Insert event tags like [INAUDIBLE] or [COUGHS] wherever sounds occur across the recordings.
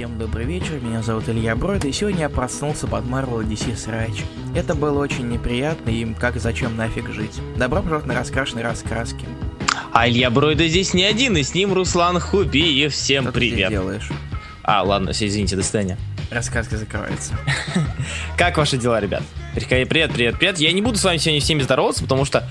Всем добрый вечер, меня зовут Илья Бройд, и сегодня я проснулся под Marvel DC Срач. Это было очень неприятно, и как зачем нафиг жить. Добро пожаловать на раскрашенные раскраски. А Илья Бройда здесь не один, и с ним Руслан Хубиев. Всем Что привет. ты здесь делаешь? А, ладно, все, извините, до свидания. Раскраска закрывается. [LAUGHS] Как ваши дела, ребят? Привет, привет, привет. Я не буду с вами сегодня всеми здороваться, потому что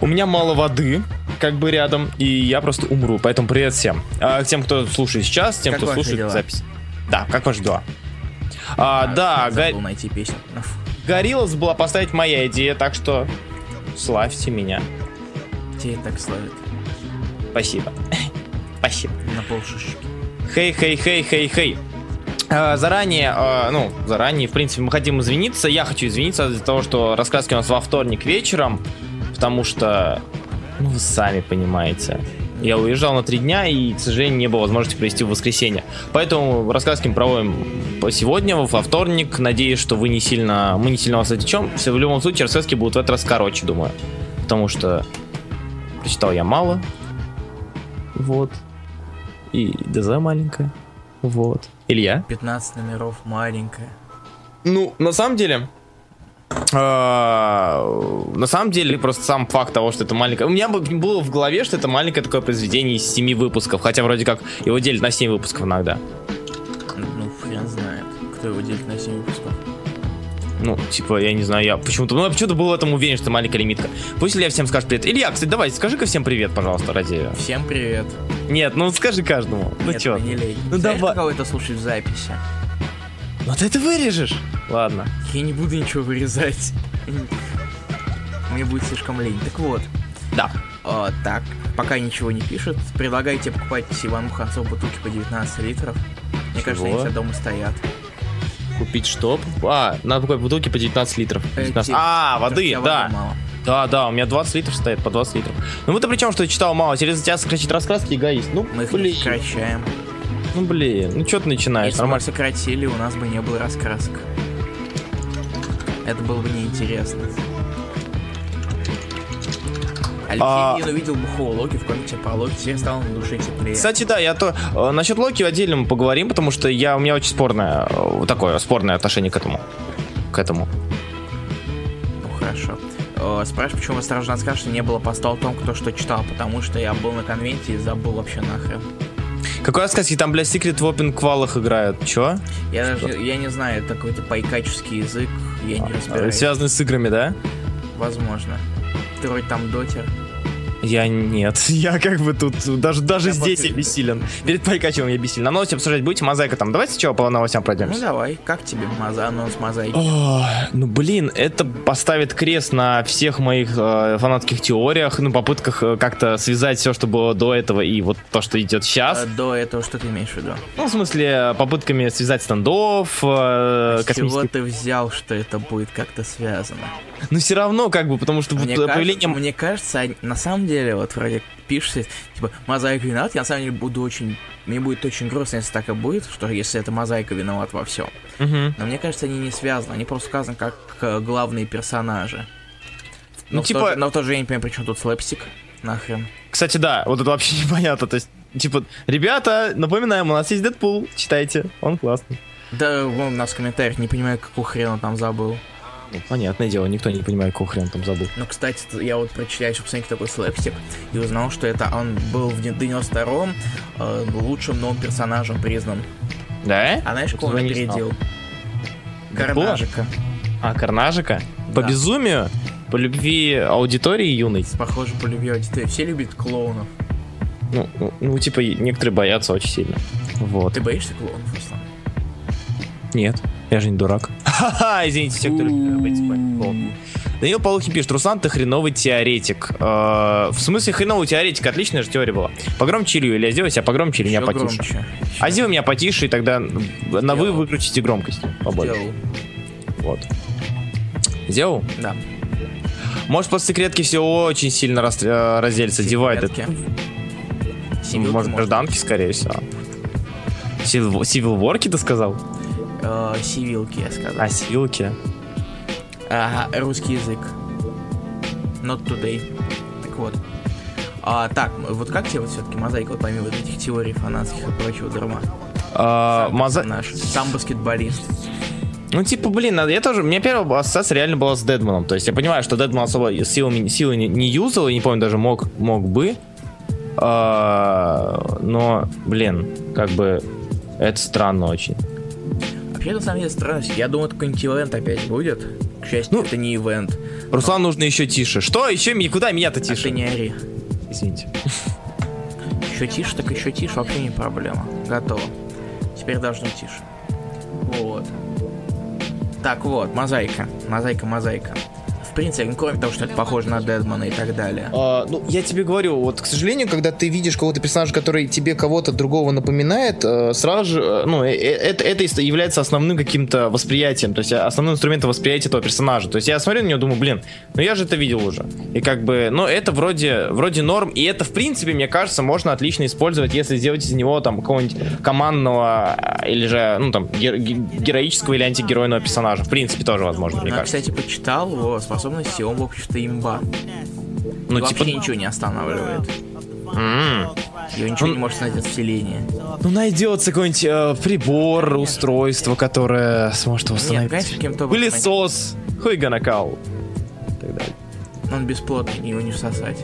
у меня мало воды, как бы рядом, и я просто умру. Поэтому привет всем. А, тем, кто слушает сейчас, тем, Как кто слушает дела? запись. Да, как ваши дела? А, да, забыл найти песню. Ну, Гориллас была поставить моя идея, так что славьте меня. Тебе так славят. Спасибо. [LAUGHS] Спасибо. На полшишки. Хей, хей, хей, хей, хей. Э, Заранее, э, ну, заранее, в принципе, мы хотим извиниться. Я хочу извиниться из-за того, что раскраски у нас во вторник вечером, потому что, ну, вы сами понимаете. Я уезжал на три дня, и, к сожалению, не было возможности провести в воскресенье. Поэтому раскраски мы проводим по сегодня, во вторник. Надеюсь, что вы не сильно, мы не сильно вас отвлечем. Все, в любом случае, раскраски будут в этот раз короче, думаю. Потому что прочитал я мало. Вот. И ДЗ маленькая. Вот. Илья? 15 номеров, маленькая. Ну, на самом деле... э, На самом деле, просто сам факт того, что это маленькое... У меня бы- было в голове, что это маленькое такое произведение из 7 выпусков, хотя вроде как его делят на 7 выпусков иногда. Ну, хрен знает, кто его делит на 7 выпусков. Ну, типа, я не знаю, я почему-то... Ну, я почему-то был в этом уверен, что маленькая лимитка. Пусть Илья всем скажет привет. Илья, кстати, давай, скажи-ка всем привет, пожалуйста, ради... Всем привет. Нет, ну скажи каждому. Ну Нет, чё? не лей. Ну, Знаешь, давай. кого это слушать в записи? Ну ты это вырежешь. Ладно. Я не буду ничего вырезать. Мне будет слишком лень. Так вот, Да. а, так, пока ничего не пишет, предлагаю тебе покупать Ивану Ханцов бутылки по 19 литров. Мне кажется, они у Чего? тебя дома стоят. Купить что? А, надо покупать бутылки по 19 литров. Э, 19. типа, А, воды, да. воды мало. Да, да, у меня 20 литров стоит, по 20 литров. Ну вы-то при чем, что я читал мало? Через тебя сократить раскраски эгоист. Ну, Мы их блин. сокращаем. Ну, блин. Ну, что ты начинаешь? Если бы Нормально. сократили, у нас бы не было раскрасок. Это было бы неинтересно. Алексей А- Ильин увидел бухого Локи в комиксе про Локи, теперь стало на душе теплее. Кстати, да, я то... э, насчет Локи отдельно мы поговорим, потому что я, у меня очень спорное, э, такое, спорное отношение к этому. К этому. Ну хорошо. Э, Спрашиваю, почему осторожно скажешь, что не было поста о том, кто что читал, потому что я был на конвенте и забыл вообще нахрен. Какой рассказки там, бля, Секрет в Опен Квалах играют? Чё? Я даже я не знаю, это какой-то пайкаческий язык, я не разбираюсь. Связаны с играми, да? Возможно. Вроде там дотер. Я нет. [LAUGHS] Я как бы тут даже, даже Я здесь я бессилен. Перед Пайкачевым я бессилен. А новости обсуждать будете? Мозаика там. Давайте сначала по новостям Ну пройдемся. давай, как тебе маза, анонс мозаики? О, ну блин, это поставит крест на всех моих э, фанатских теориях, ну попытках э, как-то связать все, что было до этого и вот то, что идет сейчас. Э, До этого что ты имеешь в виду? Ну, в смысле, попытками связать стендов, э, чего космических... ты взял, что это будет как-то связано? Но все равно, как бы, потому что Мне, э, кажется, появлением... мне кажется, они- на самом деле, вот вроде пишется, типа, мозаика виноват, я на самом деле буду очень... Мне будет очень грустно, если так и будет, что если это мозаика виноват во всем. Мгм. Но мне кажется, они не связаны, они просто указаны как э, главные персонажи. Ну, Но, в типа- то но в то же я не понимаю, при чем тут слэпстик. Нахрен. Кстати, да, вот это вообще [LAUGHS] непонятно. То есть, типа, ребята, напоминаем, у нас есть Дэдпул, читайте, он классный. Да, вон у нас в комментариях не понимаю, какого хрена там забыл. Ну, понятное дело, никто не понимает, какого хрена там забыл. Ну, кстати, я вот прочитал, посмотреть, кто такой слэпстик, и узнал, что это он был в 92-м э, лучшим новым персонажем признан. Да? А знаешь, кого он опередил? Карнажика. А, Карнажика? По Да. безумию? По любви аудитории юной? Похоже, по любви аудитории. Все любят клоунов. Ну, ну, ну, типа, некоторые боятся очень сильно. Вот. Ты боишься клоунов, Руслан? Нет, я же не дурак. Ха-ха, извините, все, кто любит быть спокойным. Данил Полухин пишет, Руслан, ты хреновый теоретик. Э, в смысле хреновый теоретик? Отличная же теория была. Погромче Илью, или сделай себя погромче или меня потише. громче. А сделай меня потише, и тогда на вы выключите громкость побольше. Сделал. Вот. Сделал? Да. Может, после секретки все очень сильно рас- э, разделится. Дивайд. Может, гражданки, скорее всего. War, ты сказал? Э, Сивилки, я сказал. А, сивилки. Ага, русский язык. Not today. Так вот. А, так, вот как тебе вот все-таки мозаика, вот помимо вот этих теорий фанатских и прочего драма? А, Сам Моза- персонаж, Сам баскетболист. Ну, типа, блин, надо- я тоже... У меня первая ассоциация реально была с Дедманом. То есть я понимаю, что Дедман особо силы, силы не, не юзал, и не помню, даже мог, мог бы. А, но, блин, как бы это странно очень. Вообще, на самом деле, странность. Я думаю, какой-нибудь ивент опять будет. К счастью, Ну, это не ивент. Руслан нужно еще тише. Что? Еще ми- куда меня-то А ты тише? не ори. Извините. Еще тише, так еще тише, вообще не проблема. Готово. Теперь должно тише. Вот. Так вот, мозаика. Мозаика, мозаика. Принципе, ну, кроме того, что это похоже на Дедмана и так далее. А, ну, я тебе говорю, вот, к сожалению, когда ты видишь кого-то персонажа, который тебе кого-то другого напоминает, э, сразу же, э, ну, э, это, это является основным каким-то восприятием, то есть основным инструментом восприятия этого персонажа. То есть я смотрю на него, думаю, блин, ну я же это видел уже. И как бы, ну, это вроде, вроде норм, и это, в принципе, мне кажется, можно отлично использовать, если сделать из него там какого-нибудь командного или же, ну, там, гер- ге- героического или антигеройного персонажа. В принципе, тоже возможно, мне Я, кажется. кстати, почитал его способности, он, в общем-то, имба. Ну, И типа... вообще ничего не останавливает. м. Его ничего Он- не может снять от вселения. Ну, найдется какой-нибудь э, прибор, устройство, которое сможет его Нет, установить. конечно, Пылесос, хуй ганакал. И так далее. Он бесплотный, его не всосать.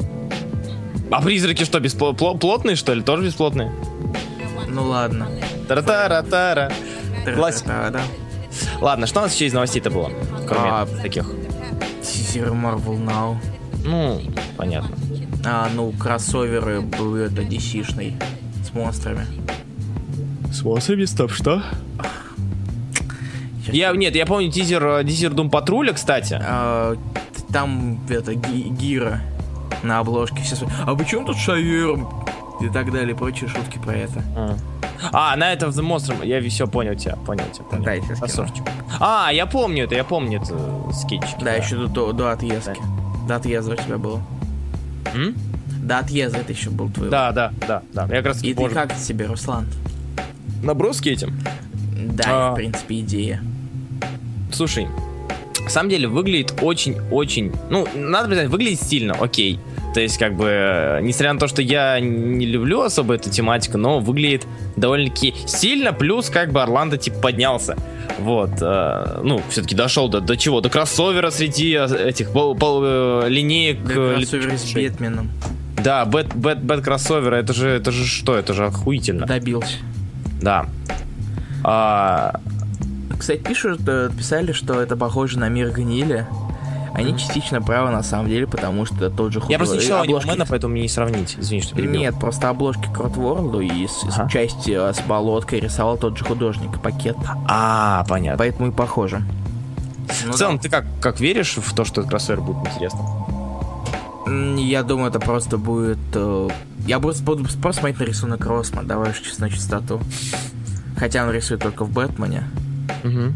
А призраки что, бесплотные, что ли? Тоже бесплотные? Ну ладно. Тара-тара-тара. Классика. Ладно, что у нас еще из новостей-то было? Кроме А, таких. Teaser Marvel Now. Ну, понятно. А, ну, кроссоверы был это DC-шный с монстрами. С васаби, стоп, что? Я, нет, я помню тизер, э, тизер Doom Патруля, кстати. А, там это ги- Гира на обложке. Все а почему тут шаверм? И так далее, прочие шутки про это. А, А, на это в The Monster. Я все понял тебя, понял тебя. Понял. Да, я. Красавчик. А, я помню это, я помню это э, скетч. Да, еще до, до, до отъездки. До отъезда у тебя было. М? До отъезда это еще был твой. Да, да, да, да. Я как раз И ты позже- как тебе, Руслан? Наброски этим. Да, А. в принципе, идея. Слушай, на самом деле выглядит очень-очень... Ну, надо признать, выглядит стильно, окей. То есть, как бы, э, несмотря на то, что я не люблю особо эту тематику, но выглядит довольно-таки сильно, плюс как бы Орландо типа поднялся. Вот, э, ну, все-таки дошел до, до чего? До кроссовера среди э, этих пол, пол- э, линеек. Да, э, кроссовер с. Бэтменом. Да, бэт, бэт, бэт кроссовера, это же, это же что? Это же охуительно. Добился. Да. А, Кстати, пишут, писали, что это похоже на мир гнили. Они частично правы на самом деле, потому что тот же я просто не художник- читал обложки- анимена, поэтому мне не сравнить. Извини, что перебил. Нет, просто обложки Кротворлду и с, с Ага. части э, с болоткой рисовал тот же художник пакет. А, понятно. Поэтому и похоже. Ну В целом, ты как, как веришь в то, что этот кроссовер будет интересно? Я думаю, это просто будет... э, Я просто буду просто смотреть на рисунок Росма, давай уж честно чистоту. Хотя он рисует только в Бэтмене. Угу.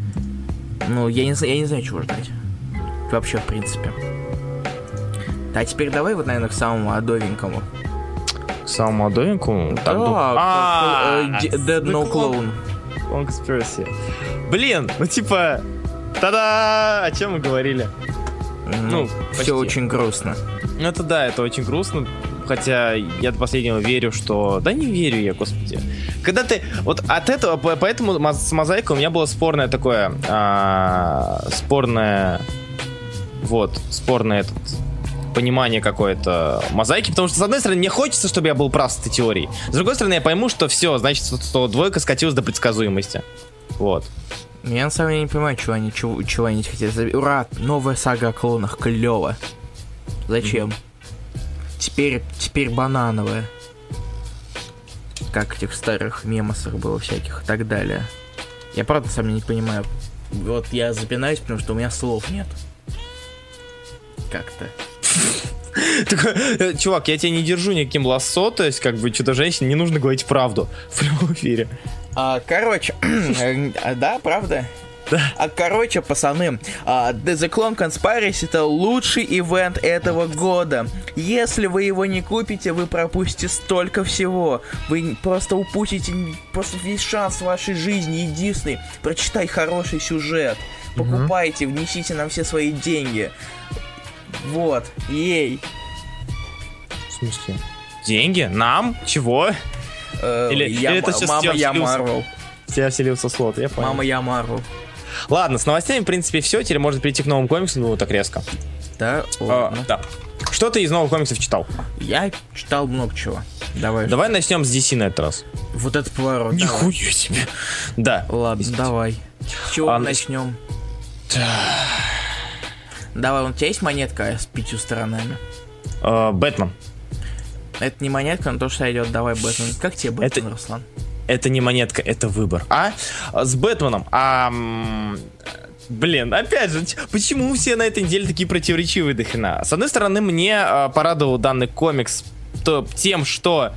Ну, я не, я не знаю, чего ждать. Вообще, в принципе. А теперь давай вот, наверное, к самому адовенькому. К самому? Так, ду- Да, А, э, Dead No The Clone- Conspiracy. Блин, ну типа... Та-да! О чем мы говорили? Ну, все очень грустно. Ну это да, это очень грустно. Хотя я до последнего верю, что... Да не верю я, господи. Когда ты... Вот от этого... по- Поэтому с мозаикой у меня было спорное такое... а, спорное... Вот, спорное этот понимание какое-то мозаики, потому что, с одной стороны, мне хочется, чтобы я был прав с этой теорией. С другой стороны, я пойму, что все, значит, что, двойка скатилась до предсказуемости. Вот. Я на самом деле не понимаю, чего они, чего, чего они хотели. Ура, новая сага о клонах, клево. Зачем? Теперь, теперь банановая. Как этих старых мемосах было всяких и так далее. Я правда сам не понимаю. Вот я запинаюсь, потому что у меня слов нет. Как-то. Такой, «Э, чувак, я тебя не держу никаким лассо, то есть, как бы, что-то женщине не нужно говорить правду [LAUGHS] в прямом эфире. А, короче, [CLEARS THROAT] э, а, да, правда? Да. А короче, пацаны, а, The Clone Conspiracy это лучший ивент этого года. Если вы его не купите, вы пропустите столько всего. Вы просто упустите просто весь шанс в вашей жизни единственный. Прочитай хороший сюжет. Покупайте, внесите нам все свои деньги. Вот, ей. В смысле? Деньги? Нам? Чего? Э, Или- я, или это сейчас мама, я? Марвел. Тебя вселился слот, я понял. Мама, я Марвел. Ладно, с новостями, в принципе, все. Теперь можно перейти к новым комиксам, ну, так резко. Да, А, ладно. да. Что ты из новых комиксов читал? Я читал много чего. Давай. Давай начнем с DC на этот раз. Вот этот поворот. давай. Нихуя себе. Да. Ладно, давай. С чего А, мы начнем? Давай, у тебя есть монетка с пятью сторонами? Э, Бэтмен. Это не монетка, но то, что идет. Давай, Бэтмен. Как тебе Бэтмен, Это- Руслан? Это не монетка, это выбор. А с Бэтменом. А, блин, опять же, почему все на этой неделе такие противоречивые до хрена? С одной стороны, мне а, порадовал данный комикс то, тем, что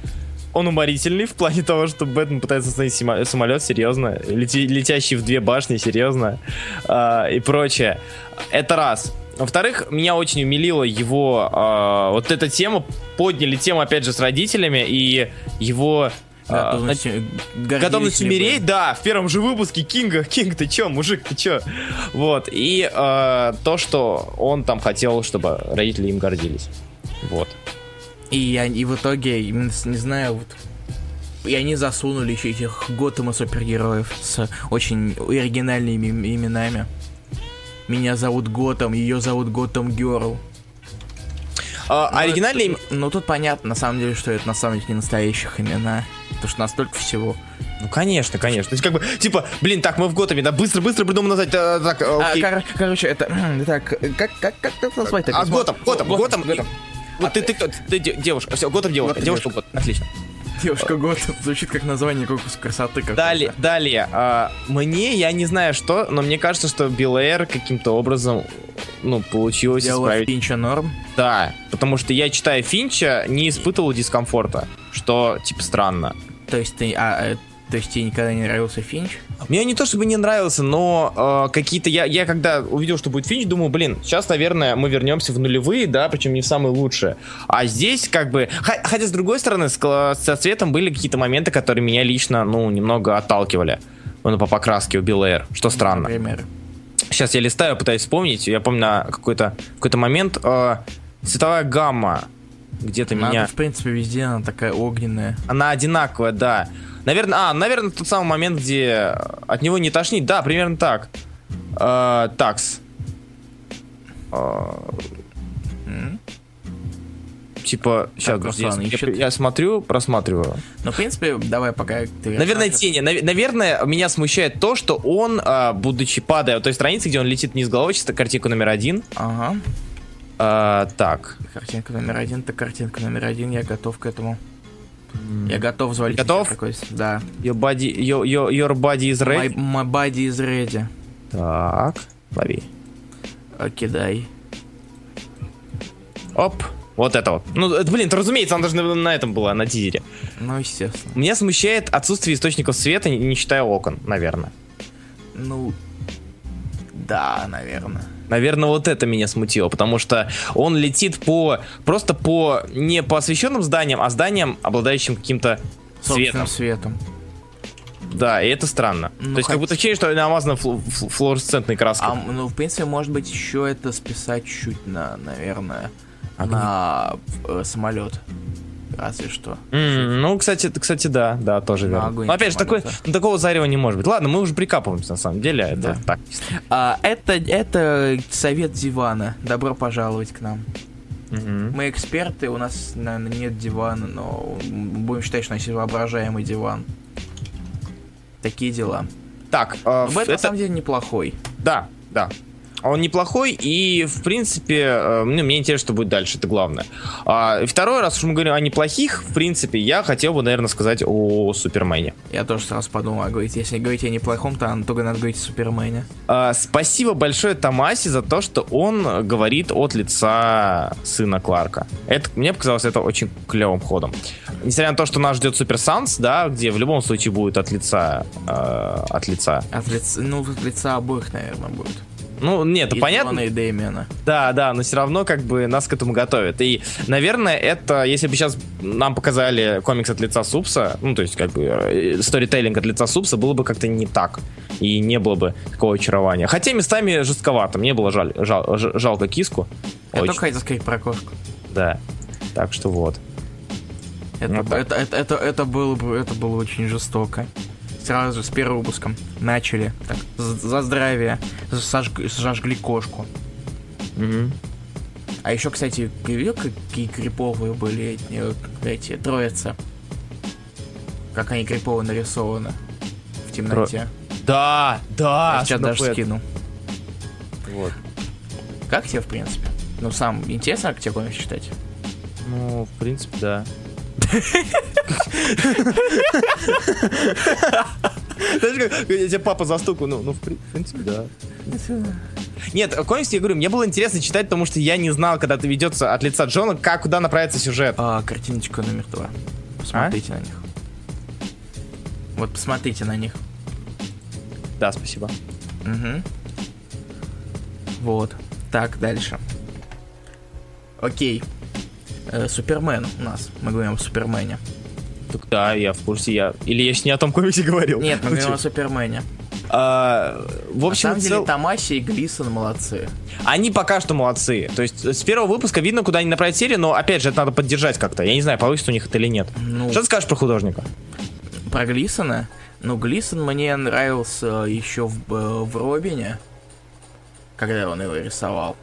он уморительный в плане того, что Бэтмен пытается остановить самолет, серьезно, лети- летящий в две башни, серьезно, а, и прочее. Это раз. Во-вторых, меня очень умилила его а, вот эта тема, подняли тему, опять же, с родителями, и его... а, Готовность, гордились Готовность ли умереть, бы? да, в первом же выпуске Кинга. [LAUGHS] Кинг, ты чё, мужик, ты чё? Вот, и э, то, что он там хотел, чтобы родители им гордились. Вот. И, я, и в итоге, не знаю, вот... И они засунули еще этих Готэма супергероев с очень оригинальными им- именами. Меня зовут Готэм, ее зовут Готэм Герл. А, Ну, оригинальный... это- Ну, тут понятно, на самом деле, что это на самом деле не настоящих имена. Потому что настолько всего. Ну, конечно, конечно. То есть, как бы, типа, блин, так, мы в Готэме, да, быстро-быстро придумаем назвать, э, так, э, А, окей. кор- короче, это... [CLEARS THROAT] Так, как, как, как это назвать? А, Готэм, Готэм, Готэм. Готэм. Вот ты, ты? Ты де- девушка, все, Готэм девушка, девушка Готэм, отлично. Девушка Готэм. Звучит как название конкурса красоты. Далее, далее, а, мне, я не знаю что, но мне кажется, что Билл Эйр каким-то образом, ну, получилось Дело исправить Финча норм. Да, потому что я, читая Финча, не испытывал дискомфорта, что, типа, странно. То есть ты... А, э, то есть тебе никогда не нравился Финч? Мне не то чтобы не нравился, но э, какие-то... Я, я когда увидел, что будет Финч, думаю, блин, сейчас, наверное, мы вернемся в нулевые, да, причем не в самые лучшие. А здесь, как бы... Хотя, с другой стороны, с, со цветом были какие-то моменты, которые меня лично, ну, немного отталкивали. Ну, по покраске у Билл Эйр, что странно. Например. Сейчас я листаю, пытаюсь вспомнить. Я помню на какой-то какой момент э, цветовая гамма где-то Она, меня... в принципе, везде она такая огненная. Она одинаковая, да. Наверное, а, наверное, тот самый момент, где от него не тошнит. Да, примерно так. Э, такс. Э, типа, сейчас, Руслан, я, ищет. я смотрю, просматриваю. Ну, в принципе, давай пока ты... Наверное, тени. Нав- Наверное, меня смущает то, что он, а, будучи падая от той страницы, где он летит вниз головой, чисто картинка номер один. Ага. А, так. Картинка номер один, это картинка номер один, я готов к этому. Я готов звать. Готов? Да. Your body, your, your, your body is ready. My, my body is ready. Так, лови. Окей, дай. Оп. Вот это вот. Ну, это, блин, это, разумеется, она даже на, на этом была, на тизере. Ну, естественно. Меня смущает отсутствие источников света, не, не считая окон, наверное. Ну, да, наверное. Наверное, вот это меня смутило, потому что он летит по просто по не по освещенным зданиям, а зданиям, обладающим каким-то цветом. светом. Да, и это странно. Ну, То есть, как хоть- будто ощущение, что намазано флу- флу- флуоресцентной краской. А, ну, в принципе, может быть, еще это списать чуть на, наверное, Огни. на э, самолет. Разве что. М, ну, кстати, кстати, да, да, тоже верно. Но опять же, такой, ну, такого зарева не может быть. Ладно, мы уже прикапываемся, на самом деле. Это Да. так. А, это, это совет дивана. Добро пожаловать к нам. Мы эксперты, у нас, наверное, нет дивана, но будем считать, что у нас есть воображаемый диван. Такие дела. Так, э, Но Бэт, это- на самом деле, неплохой. Да, да. Он неплохой, и, в принципе, ну, мне интересно, что будет дальше, это главное. А, второй раз, уж мы говорим о неплохих, в принципе, я хотел бы, наверное, сказать о Супермене. Я тоже сразу подумал, а говорить, если говорить о неплохом, то только надо говорить о Супермене. А, спасибо большое Томасе за то, что он говорит от лица сына Кларка. Это, мне показалось это очень клевым ходом. Несмотря на то, что нас ждет Супер Санс, да, где в любом случае будет от лица, э, от лица. От лица, ну, от лица обоих, наверное, будет. Ну, нет, это И понятно. И Дэмиана. Да, да, но все равно как бы нас к этому готовят. И, наверное, это, если бы сейчас нам показали комикс от лица Супса, ну, то есть, как бы, э, сторителлинг от лица Супса, было бы как-то не так. И не было бы такого очарования. Хотя местами жестковато. Мне было жаль, жал- ж- жалко киску. Я Очень, только хотел сказать про кошку. да. Так что вот. Это, Ну, это, это, это, это было бы это было очень жестоко. Сразу с первым выпуском начали. Так, за здравие. Сожг- сожгли кошку. Мгм. А еще, кстати, видел, какие криповые были эти, эти троица? Как они крипово нарисованы в темноте. Да, да. Я сейчас даже Бэт. скину. Вот. Как тебе, в принципе? Ну, сам интересно, как тебе комикс читать? Ну, в принципе, да. [LAUGHS] Знаешь, как я тебе папа застукал, ну, ну, в при- в принципе, да. Нет, комикс, я говорю, мне было интересно читать, потому что я не знал, когда ты ведется от лица Джона, как куда направится сюжет. А, картиночка номер два. Посмотрите на них. Вот посмотрите на них. Да, спасибо. Угу. Вот. Так, дальше. Окей. Э, Супермен у нас. Мы говорим о Супермене. Так, да, я в курсе, я... Или я еще не о том комиксе говорил? Нет, мы Ну, говорим о Супермене. а, В На общем, самом деле, цел- Тамаси и Глисон молодцы. они пока что молодцы. То есть с первого выпуска видно, куда они направят серию, но опять же, это надо поддержать как-то. Я не знаю, получится у них это или нет. Ну, Что ты скажешь про художника? про Глисона. Ну, Глисон мне нравился еще в, э, в Робине, когда он его рисовал.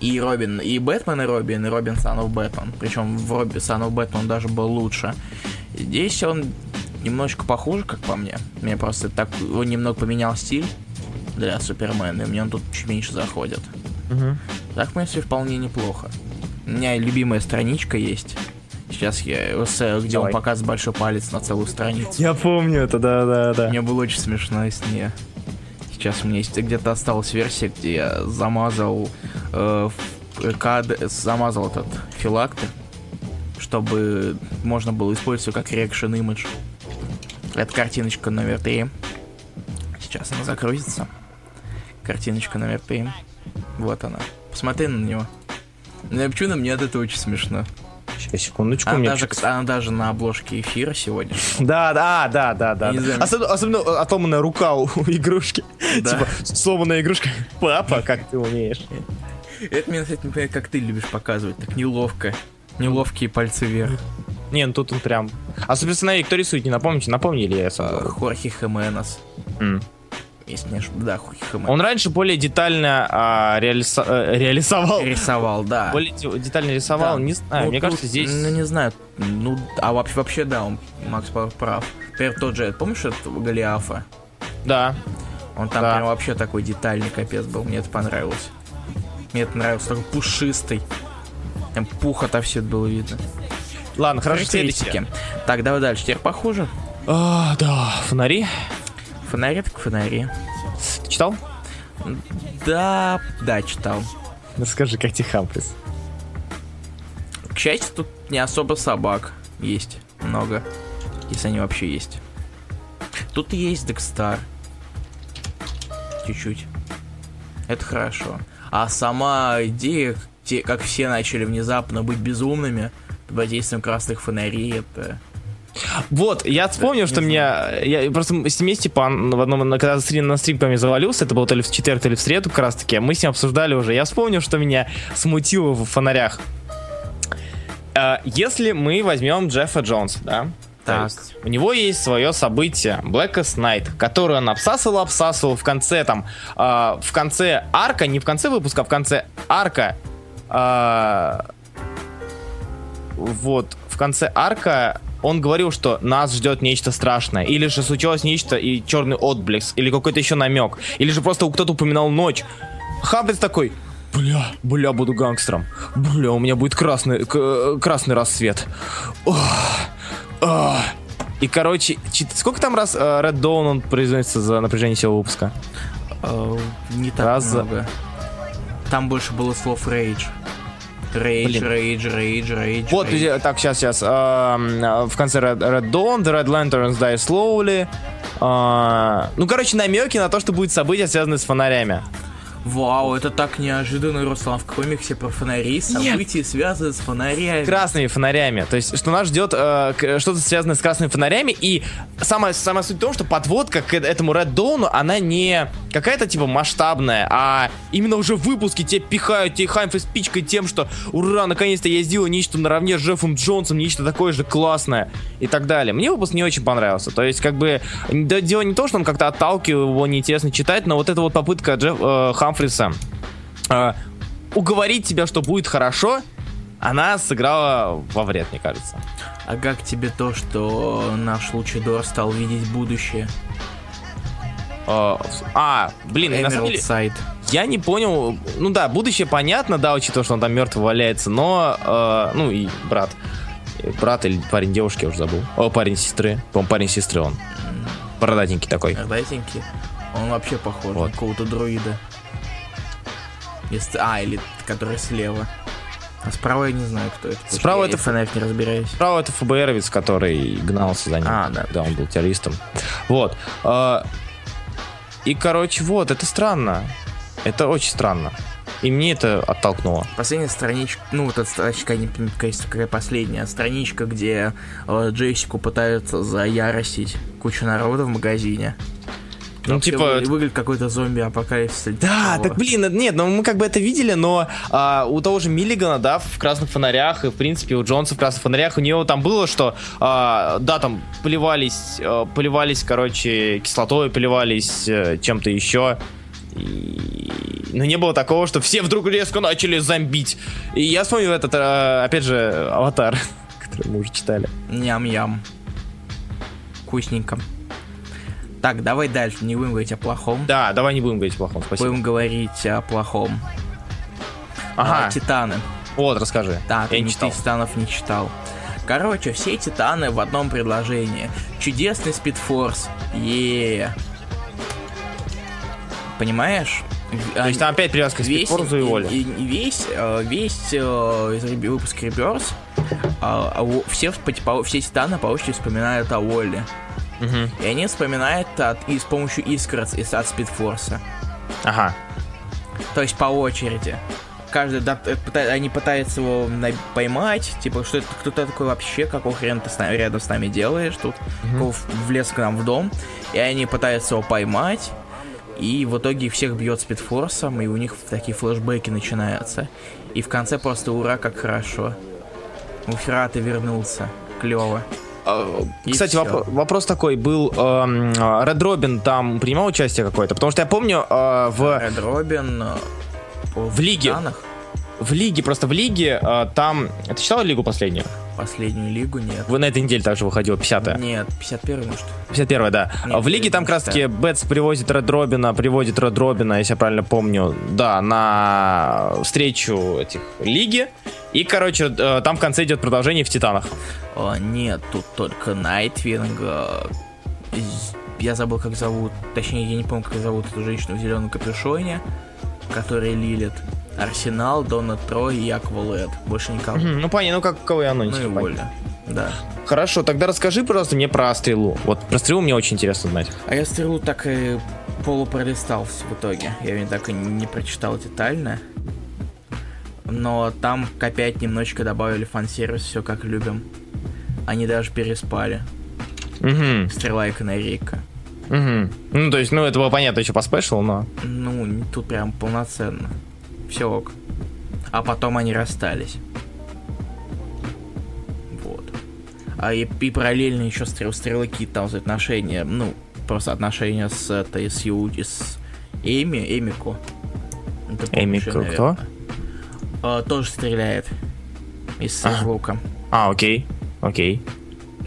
И Робин, и Бэтмен, и Робин, и Робин Сан of Бэтмен. Причем в Робин Сан of Бэтмен он даже был лучше. Здесь он немножечко похуже, как по мне. Мне просто так, он немного поменял стиль для Супермена, и мне он тут чуть меньше заходит. Так, в принципе, вполне неплохо. У меня любимая страничка есть. Сейчас я, с- где Давай. он показывает большой палец на целую страницу. Я помню это, да-да-да. Мне было очень смешно с ней. Сейчас у меня есть где-то осталась версия, где я замазал э, в- кад- замазал этот филактер, чтобы можно было использовать как реакшн имидж. Это картиночка номер 3. Сейчас она закрутится. Картиночка номер 3. Вот она. Посмотри на него. Ну, почему на мне от этого очень смешно. Сейчас, секундочку. Она даже, она даже на обложке эфира сегодня. [LAUGHS] Да, да, да, да, да. Особенно, особенно отломанная рука у, игрушки. [LAUGHS] Типа, сломанная игрушка. [LAUGHS] Папа, как ты умеешь. Это мне, кстати, например, как ты любишь показывать, так неловко. Неловкие пальцы вверх. Не, ну тут он прям... А, собственно, кто рисует, не напомните? Напомнили я сам. Хорхе Хименес. Если не ошибаюсь. Да, Хименес. Он раньше более детально а, реалиса- э, реализовал. рисовал, да. Более де- детально рисовал, Да. не знаю. Ну, Мне тут, кажется, здесь... Ну, не знаю. Ну, а вообще, вообще да, он, Макс прав. Например, тот же, помнишь этого Голиафа? Да. Он там Да. прям вообще такой детальный капец был. Мне это понравилось. Мне это нравилось. Такой пушистый. Там пух отовсюду было видно. Ладно, хорошо, следующее. Так, давай дальше. Теперь похуже. А, да, фонари. Фонари так фонари. Читал? Да, да, читал. Расскажи, как тебе Хамфрис. К счастью, тут не особо собак есть много, если они вообще есть. Тут есть Декстар. Чуть-чуть. Это хорошо. А сама идея, те- как все начали внезапно быть безумными под воздействием красных фонарей, это... Вот, я вспомнил, что меня... Я просто с ним Степан в одном, когда на стрим ко мне завалился, это было то ли в четверг, то ли в среду как раз таки, мы с ним обсуждали уже. Я вспомнил, что меня смутило в фонарях. Э, Если мы возьмем Джеффа Джонса, да? Так. есть у него есть свое событие Blackest Night, которое он обсасывал, обсасывал в конце там, э, в конце арка, не в конце выпуска, а в конце арка, э, вот, в конце арка он говорил, что нас ждет нечто страшное, или же случилось нечто и черный отблеск, или какой-то еще намек, или же просто кто-то упоминал ночь. Хаббит такой, бля, бля, буду гангстером, бля, у меня будет красный, к- красный рассвет. Ох, ах». И, короче, сколько там раз э, Red Dawn он произносится за напряжение всего выпуска? э, не так Раз много. Там больше было слов рейдж. Рейдж, Блин. рейдж, рейдж, рейдж. Вот, рейдж. э, так, сейчас, сейчас. в конце Red, Red Dawn, The Red Lanterns Die Slowly. А, ну, короче, намеки на то, что будет событие, связанное с фонарями. Вау, это так неожиданно, Руслан, в комиксе про фонари события связаны с фонарями. красными фонарями. То есть, что нас ждет э, что-то связанное с красными фонарями. И самая, самая суть в том, что подводка к э- этому Red Dawn, она не какая-то типа масштабная, а именно уже в выпуске тебе пихают, тебе Хамфрис пичкает тем, что ура, наконец-то я сделал нечто наравне с Джеффом Джонсом, нечто такое же классное и так далее. Мне выпуск не очень понравился. То есть, как бы, да, дело не то, что он как-то отталкивал, его неинтересно читать, но вот эта вот попытка Джефф, э, Хамфриса э, уговорить тебя, что будет хорошо, она сыграла во вред, мне кажется. А как тебе то, что наш Лучидор стал видеть будущее? Э, А, блин, на самом Emerald деле, Side. я не понял. Ну да, будущее понятно, да, учитывая, что он там мертвый валяется, но, э, ну и брат. Брат или парень девушки, я уже забыл. О, парень сестры. По-моему, парень сестры он. Бородатенький такой. Датенький. Он вообще похож Вот. на какого-то друида. Если- А, или который слева. А справа я не знаю, кто это. Справа я это ФНФ не разбираюсь. Справа это ФБРовец, который гнался за ним. А, да. Да, он был террористом. Вот. Э, И, короче, вот, это странно. Это очень странно. И мне это оттолкнуло. Последняя страничка, ну вот эта страничка, я не помню, конечно, какая последняя, страничка, где э, Джессику пытаются заяростить кучу народа в магазине. Ну, типа... вы- выглядит какой-то зомби-апокалипсис. Да, Такого. так блин, нет, ну мы как бы это видели, но а, у того же Миллигана, да, в красных фонарях, и в принципе у Джонса в красных фонарях, у него там было, что, а, да, там поливались, а, поливались, короче, кислотой, поливались э, чем-то еще. И... Но не было такого, что все вдруг резко начали зомбить. И я вспомнил этот, э, опять же, аватар, [LAUGHS] который мы уже читали. Ням-ям. Вкусненько. Так, давай дальше, не будем говорить о плохом. Да, давай не будем говорить о плохом, спасибо. Будем говорить о плохом. Ага, А, Титаны. вот, расскажи. Так, я не читал. Титанов не читал. Короче, все Титаны в одном предложении. Чудесный Спидфорс. е Понимаешь? То есть там опять привязка к весь, Спидфорсу и Оле. и- и весь, э, весь э, из выпуска Реберс все, вспо- по- все Титаны по очереди вспоминают о Оле. Мгм. И они вспоминают от, и с помощью искр из от Спидфорса. Ага. То есть по очереди. Каждый да, пыта- они пытаются его на- поймать, типа, что это кто то такой вообще, какого хрена ты с нами, рядом с нами делаешь, тут в- влез к нам в дом, и они пытаются его поймать, и в итоге их всех бьет спидфорсом, и у них такие флешбеки начинаются. И в конце просто ура, как хорошо. Уфера, ты вернулся. Клево. А, И Кстати, всё. вопро- вопрос такой был. эм, Ред Робин там принимал участие какое-то? Потому что я помню э, в, Ред Робин э, В лиге. Титанах в лиге, просто в лиге э, там... Ты читал лигу последнюю? Последнюю лигу нет. Вы на этой неделе также выходила, 50-я. Нет, 51 может. 51 да. Нет, А в лиге там как раз таки Бетс привозит Ред Робина, приводит Ред Робина, если я правильно помню, да, на встречу этих лиги. И, короче, э, там в конце идет продолжение в Титанах. О, нет, тут только Найтвинг. Я забыл, как зовут. Точнее, я не помню, как зовут эту женщину в зеленом капюшоне, которая лилит. Арсенал, Дона Трой и Аквалет. Больше никого. Ну, понятно, ну как кого я Ну и анонсил. Оля. Да. Хорошо, тогда расскажи, пожалуйста, мне про стрелу. Вот про стрелу мне очень интересно знать. А я стрелу так и полупролистал в итоге. Я ее так и не прочитал детально. Но там опять немножечко добавили фан-сервис, все как любим. Они даже переспали. Угу, Стрела и канарейка. угу. Ну, то есть, ну, это было понятно еще по спешлу, но... Ну, тут прям полноценно. Все ок. А потом они расстались. Вот. А и, и параллельно еще стрел, стрелки там за отношения, ну, просто отношения с этой, с, Ю, с Эми, Эмико. Ну, ты помнишь Эмико кто? А, тоже стреляет. Из Ага. лука. А, окей, окей.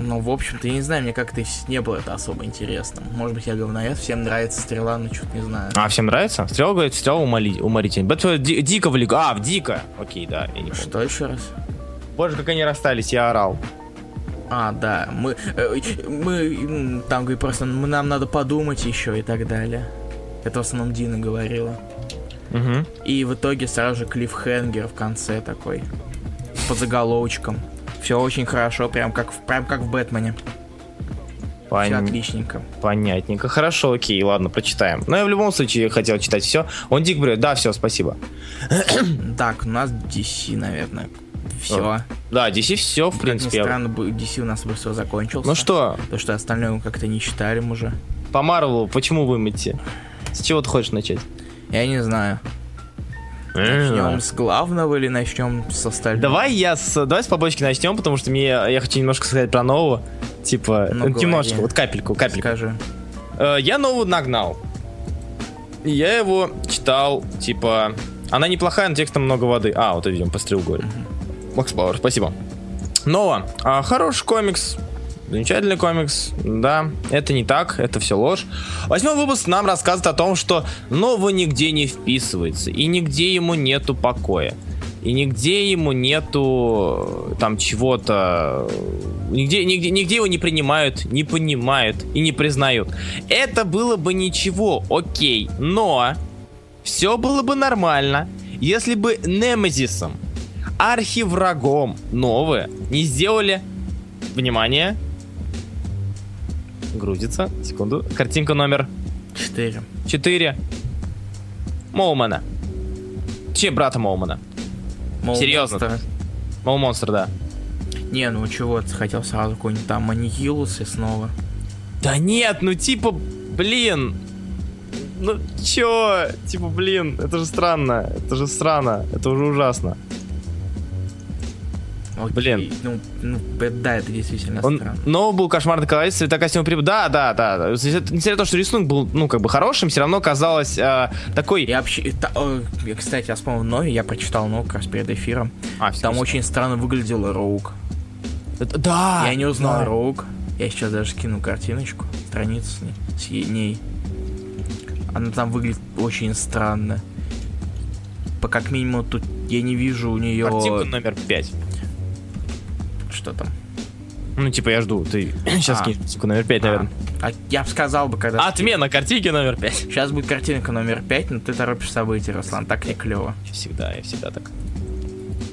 Ну, в общем-то, я не знаю, мне как-то не было это особо интересным. Может быть, я говноед, всем нравится стрела, но что-то не знаю. А, всем нравится? Стрела, говорит, стрела умоли- уморительная. Бэтфа Ди- Дика в лигу. А, в Дика. Окей, да, я не помню. Что еще раз? Боже, как они расстались, я орал. А, да, мы, э, мы там говорит, просто мы- нам надо подумать еще и так далее. Это в основном Дина говорила. Угу. И в итоге сразу же клиффхенгер в конце такой. Под заголовочком. Все очень хорошо, прям как, в- прям как в Бэтмене. Пон- Все отличненько. Понятненько. Хорошо, окей, ладно, прочитаем. Но я в любом случае хотел читать все. Он Дик Бред, да, все, спасибо. [CLEARS THROAT] Так, у нас DC, наверное. Все. Да, DC все, в Как принципе. странно, DC у нас быстро закончился. Ну что, То, что остальное мы как-то не читали уже. по Марвелу, почему идти? С чего ты хочешь начать? Я не знаю. Начнем с главного или начнем с остального? Давай я с, давай с побочки начнем, потому что мне я хочу немножко сказать про нового. Типа, Ну, ну, немножечко, говори. вот капельку, капельку. Скажи. Э, я новую нагнал. И Я его читал, типа... Она неплохая, но текстом много воды. А, вот видим, по стрелу Макс Пауэр, спасибо. Нова. А, хороший комикс. Замечательный комикс. Да, это не так, это все ложь. Восьмой выпуск нам рассказывает о том, что Нова нигде не вписывается. И нигде ему нету покоя. И нигде ему нету э, там чего-то... Нигде, нигде, нигде его не принимают, не понимают и не признают. Это было бы ничего, окей. Но все было бы нормально, если бы Немезисом, архиврагом новые не сделали... Внимание. Грузится. Секунду. Картинка номер Четыре. 4. Моумана. Че брата Моумана? Мол, Серьезно? монстр. Моу Монстр, да. Не, ну чего, ты хотел сразу какой-нибудь там Анихилус и снова. Да нет, ну типа, блин. Ну чё? Типа, блин, это же странно. Это же странно. Это уже ужасно. Окей. Блин. Ну, ну, э, да, это действительно Он странно. новый был кошмарный колодец, цвета костюма прибыл. Да, да, да. Несмотря на то, что рисунок был, ну, как бы хорошим, все равно казалось а, такой. Я вообще... та- э, кстати, я вспомнил Нови, я прочитал Нови как раз перед эфиром. А, всё, Там всё. очень странно выглядел Роук. Да. я не узнал да. Роук. Я сейчас даже скину картиночку, страницу с ней. С ней. Она там выглядит очень странно. По как минимум тут я не вижу у нее... Картинка номер 5. Что там? Ну, типа, я жду. Ты [COUGHS] сейчас А. кинешь картинку номер 5, наверное. А, я бы сказал бы, когда... Отмена картинки номер 5. Сейчас будет картинка номер 5, но ты торопишь события, Руслан, так не клево. Всегда, я всегда так.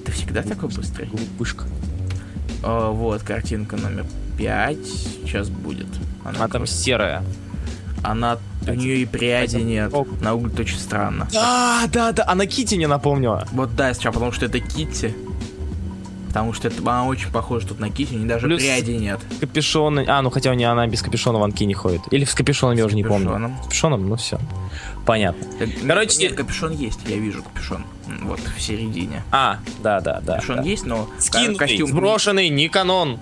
Ты всегда такой быстрый? Глупышка. А, вот, картинка номер 5 сейчас будет. Она, Она там серая. она у нее и пряди нет. Ок. На выглядит очень странно. Да, да, да. Она Кити не напомнила. Вот да, сейчас, потому что это Китти. Потому что это, она очень похожа тут на у нее даже Плюс- пряди нет. Капюшон. А, ну хотя у нее она без капюшона в Анки не ходит. Или с капюшоном, я уже не помню. С капюшоном, ну все. Понятно. Так, Короче, нет, нет, капюшон есть, я вижу капюшон. Вот, в середине. А, да, да, да. Капюшон да. есть, но Скинутый, костюм сброшенный, не канон.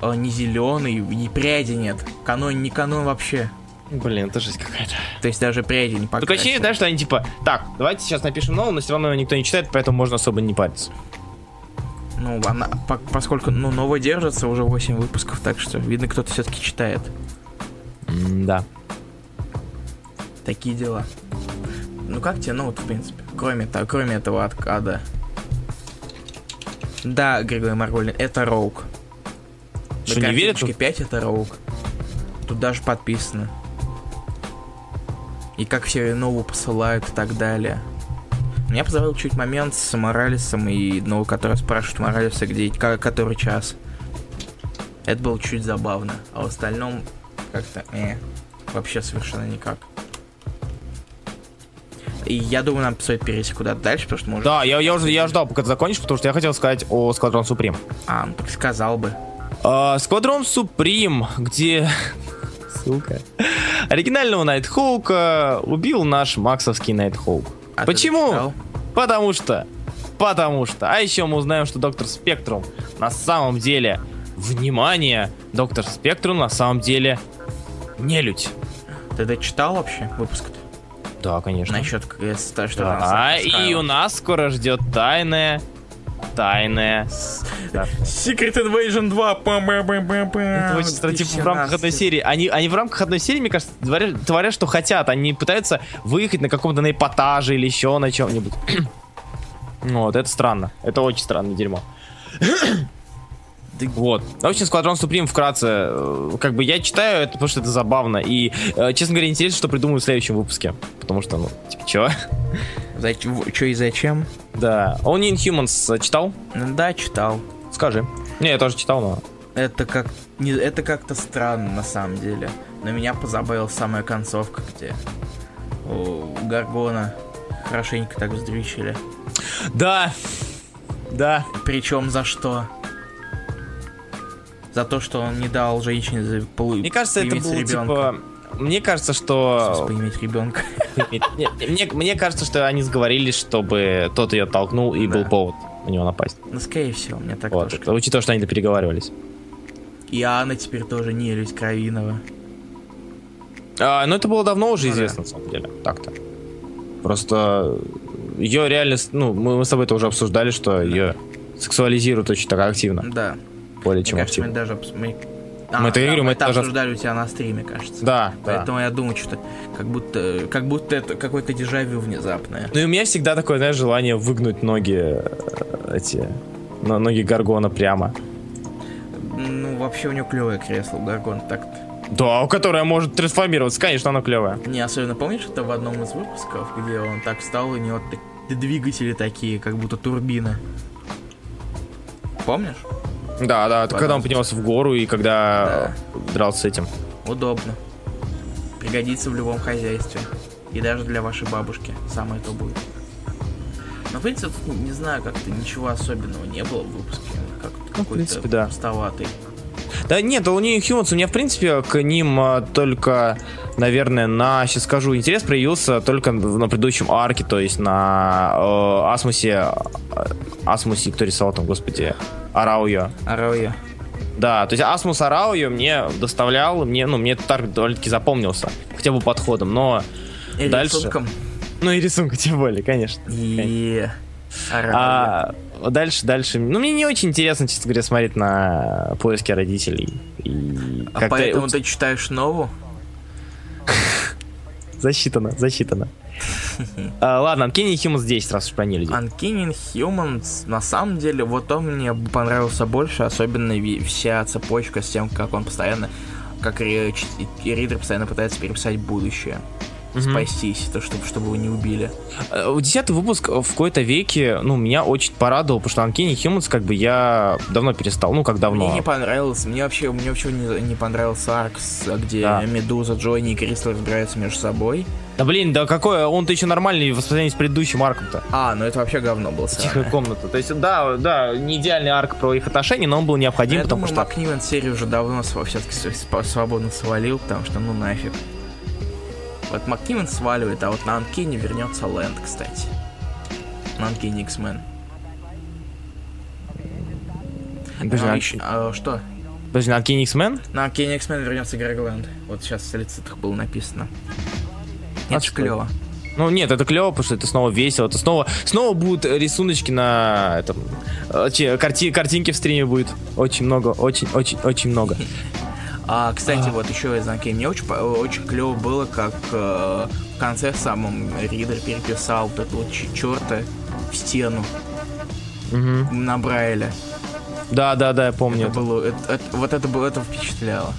э, не зеленый, и пряди нет. Канон не канон вообще. Блин, это жесть какая-то. То есть даже пряди не Такое покрасил. ощущение, знаешь, что они типа, так, давайте сейчас напишем новую, но все равно никто не читает, поэтому можно особо не париться. Ну, она, по- поскольку, ну, новая держится уже 8 выпусков, так что, видно, кто-то все-таки читает. Да. Такие дела. Ну, как тебе, ну, вот, в принципе, кроме, того, кроме этого откада. Да, Григорий Марголин, это Роук. Что, не верят? 5 это Роук. Тут даже подписано. И как все новую посылают и так далее. Меня позабавил чуть момент с Моралесом и, ну, который спрашивает Моралеса, где, который час. Это было чуть забавно. А в остальном как-то, э, вообще совершенно никак. И я думаю, нам стоит перейти куда-то дальше, потому что может... Да, я, я уже я ждал, пока ты закончишь, потому что я хотел сказать о Сквадрон Суприм. А, ну так сказал бы. Сквадрон Суприм, где... Сука. Оригинального Найтхоука убил наш максовский Найтхоук. А Почему? Потому что. Потому что. А еще мы узнаем, что Доктор Спектрум на самом деле... Внимание! Доктор Спектрум на самом деле нелюдь. Ты дочитал вообще выпуск-то? Да, конечно. Насчет КС, то, что Да, там и у нас скоро ждет тайная... Тайная... Да. Secret Invasion 2. Пам-пам-пам-пам-пам. Это очень странно, типа в рамках одной серии. Они, они в рамках одной серии, мне кажется, творят, творят, что хотят. Они пытаются выехать на каком-то на эпатаже или еще на чем-нибудь. [CLEARS THROAT] вот, это странно. Это очень странное дерьмо. [CLEARS THROAT] Вот. В общем, Сквадрон Суприм вкратце, э, как бы я читаю это, потому что это забавно. И, э, честно говоря, интересно, что придумают в следующем выпуске. Потому что, ну, типа, чего? Зачем, что и зачем? да. Он Inhumans э, читал? Да, читал. Скажи. Не, я тоже читал, но... Это как не, это как-то странно на самом деле. Но меня позабавила самая концовка, где у Гаргона хорошенько так вздрючили. Да, да. Причем за что? За то, что он не дал женщине за полу... Мне кажется, это было ребенка. типа... Мне кажется, что... Поиметь ребенка. Не, Мне, мне кажется, что они сговорились, чтобы тот ее толкнул и Да. был повод на него напасть. Ну, скорее всего, мне так Вот, тоже. учитывая, что они переговаривались. И Анна теперь тоже не Люсь Кровинова. А, ну это было давно уже Ну да. известно, на самом деле. Так-то. Просто ее реально, ну, мы, мы с тобой это уже обсуждали, что ее сексуализируют очень так активно. Да. Более Мне чем кажется, мы даже... Мы, А, Мы это да, говорим, мы это даже- обсуждали у тебя на стриме, кажется. Да, да. Поэтому я думаю, что как будто, как будто это какое-то дежавю внезапное. Ну и у меня всегда такое, знаешь, желание выгнуть ноги э, эти, ноги Гаргона прямо. Ну, вообще у него клевое кресло, у Гаргон так-то. Да, которое может трансформироваться, конечно, оно клевое. Не, особенно помнишь, это в одном из выпусков, где он так встал, у него двигатели такие, как будто турбина. Помнишь? Да, да, это когда он поднялся в гору и когда э, дрался с этим. Удобно. Пригодится в любом хозяйстве. И даже для вашей бабушки самое то будет. Но, в принципе, тут, не знаю, как-то ничего особенного не было в выпуске. Как Ну, какой-то принципе, да. пустоватый. Да нет, у New Humans, у меня, в принципе, к ним а, только, наверное, на, сейчас скажу, интерес проявился только на предыдущем арке, то есть на э, Асмусе, э, Асмусе, кто рисовал там, господи, Арауё. Ароя. Да, то есть Асмус Арауё мне доставлял, мне, ну, мне этот арк довольно-таки запомнился, хотя бы подходом, но, И Дальше. рисунком. ну и рисунка тем более, конечно. И... А дальше, дальше, ну, мне не очень интересно, честно говоря, смотреть на поиски родителей. И А поэтому ты читаешь нову? [LAUGHS] Засчитано, засчитано. [LAUGHS] А, Ладно, Uncanny Humans 10 раз уж про ней Uncanny Humans, на самом деле, вот он мне понравился больше, особенно вся цепочка с тем, как он постоянно, как Ридер постоянно пытается переписать будущее. Спастись, то, чтобы, чтобы его не убили. Э, Десятый выпуск в какой-то веке, ну, меня очень порадовал, потому что Uncanny Humans, как бы, я давно перестал, ну, как давно. Мне не понравилось, мне вообще, мне вообще не, не понравился арк, с- где Да. Медуза, Джонни и Кристал разбираются между собой. Да блин, да какой, он-то еще нормальный в сравнении с предыдущим арком-то. А, ну это вообще говно было Тихая сраное. комната. То есть, да, да, не идеальный арк про их отношения, но он был необходим, Я потому думаю, что... Макнивен серию уже давно все-таки свободно свалил, потому что ну нафиг. Вот Макнивен сваливает, а вот на Анкине вернется Лэнд, кстати. На Анкине X-Men. Подожди, А, на- ещё- а, что? Подожди, на Uncanny X-Men? На Анкине X-Men вернется Грег Лэнд. Вот сейчас в лицах было написано. А Это что? клево. Ну нет, это клево, потому что это снова весело, это снова, снова будут рисуночки на этом, э, карти, картинки в стриме будет очень много, очень, очень, очень много. [LAUGHS] А, кстати, вот еще из Анкей. Мне очень, очень клево было, как э, в конце самом Ридер переписал вот эту вот ч- черта в стену Мгм. на Брайле. Да, да, да, я помню. Это было, это- это- вот это было, это впечатляло.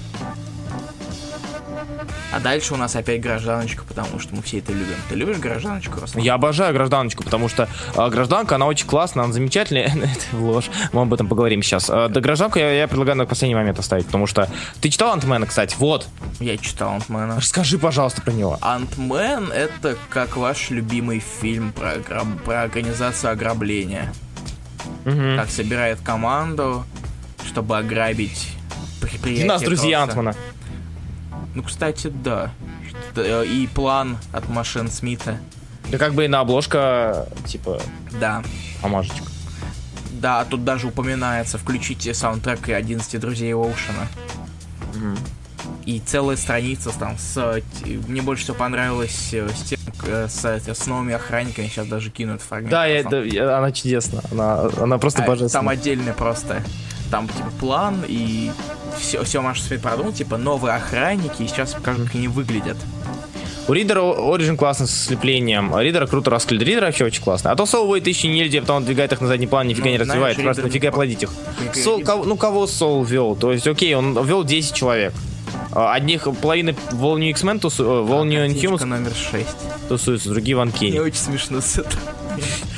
А дальше у нас опять гражданочка, потому что мы все это любим. Ты любишь гражданочку, Руслан? Я обожаю гражданочку, потому что э, гражданка, она очень классная, она замечательная. [LAUGHS] это ложь. Мы об этом поговорим сейчас. Э, да, гражданку я, я предлагаю на последний момент оставить, потому что ты читал Антмена, кстати. Вот. Я читал Антмена. Расскажи, пожалуйста, про него. Антмен это как ваш любимый фильм про, про организацию ограбления. Мгм. Как собирает команду, чтобы ограбить предприятие. И нас, друзья. Антмана. Ну, кстати, да. Что- И план от машин Смита. Да как бы и на обложка, типа, Да. помашечка. Да, тут даже упоминается, включите саундтрек и 11 друзей Оушена. И целая страница там с... э, Мне больше всего понравилось э, с, тем, э, с, э, с новыми охранниками. Сейчас даже кину этот фрагмент. Да, я, да, я- она чудесна. Она, она просто А, божественная. Там отдельный просто. Там типа план и все, все Маша себе продумал, типа новые охранники, и сейчас покажу, как они выглядят. У Ридера Origin классно с слеплением. а Ридера круто раскрыли. Ридер вообще очень классно. А то совывает тысячи нельзя, потом он двигает их на задний план, нифига Ну, не знаешь, развивает. Ридер Просто не нафига по- плодить их. Сол, кого- ну кого Сол вел? То есть, окей, он вел 10 человек. А, Одних половины в All New X-Men, тусу, э, в All New Inhumans номер 6. тусуются, другие в Мне Uncanny. очень смешно с этого.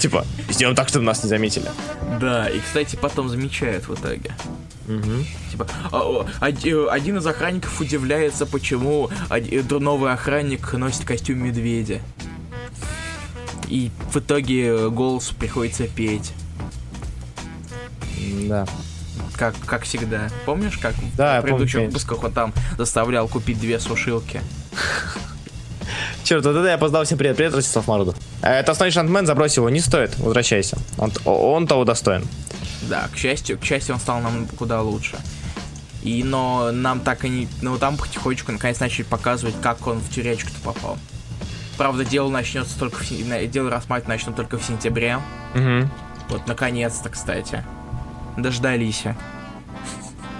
Типа, сделаем так, чтобы нас не заметили. Да, и, кстати, потом замечают в итоге. Мгм. Типа, а, э, один из охранников удивляется, почему э, новый охранник носит костюм медведя. И в итоге э, голосу приходится петь, Да. как, как всегда. Помнишь, как Да, в предыдущих помню, выпусках он там заставлял купить две сушилки? Черт, вот это я опоздал. Всем привет, привет, Ростислав Марудов. Э, Это основной шантмен, забрось его, не стоит, возвращайся. Он, он того достоин. Да, к счастью, к счастью, он стал нам куда лучше. И, но нам так и не... Ну, там потихонечку наконец начали показывать, как он в тюрячку-то попал. Правда, дело начнется только в... на- Дело рассматривать начнут только в сентябре. Мгм. Вот, наконец-то, кстати. Дождались.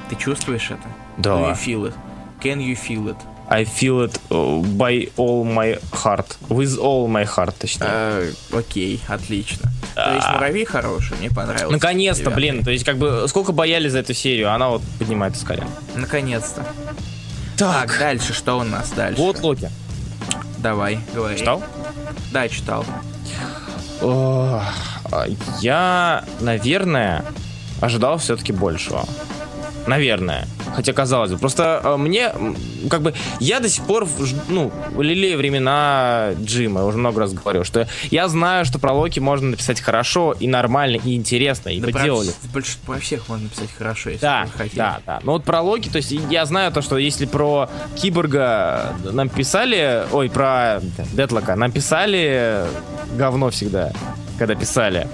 Ты чувствуешь это? Да. Do you feel it? Can you feel it? I feel it uh, by all my heart. With all my heart, точнее. Э, окей, отлично. То есть муравей хороший, мне понравился. Наконец-то, Девятый. блин, то есть как бы сколько боялись за эту серию, она вот поднимает с колен. Наконец-то. Так, дальше что у нас дальше? Вот Локи. Давай, говори. Читал? Да, читал. А, Я, наверное, ожидал все-таки большего. Наверное. Хотя казалось бы. Просто э, мне, как бы, я до сих пор, ну, лелею времена Джима, я уже много раз говорю, что я знаю, что про Локи можно написать хорошо и нормально, и интересно, и Да про, поделали. больш- про всех можно написать хорошо, если Да, хотите. да, да. Но вот про Локи, то есть я знаю то, что если про Киборга нам писали, ой, про Детлока нам писали говно всегда, когда писали,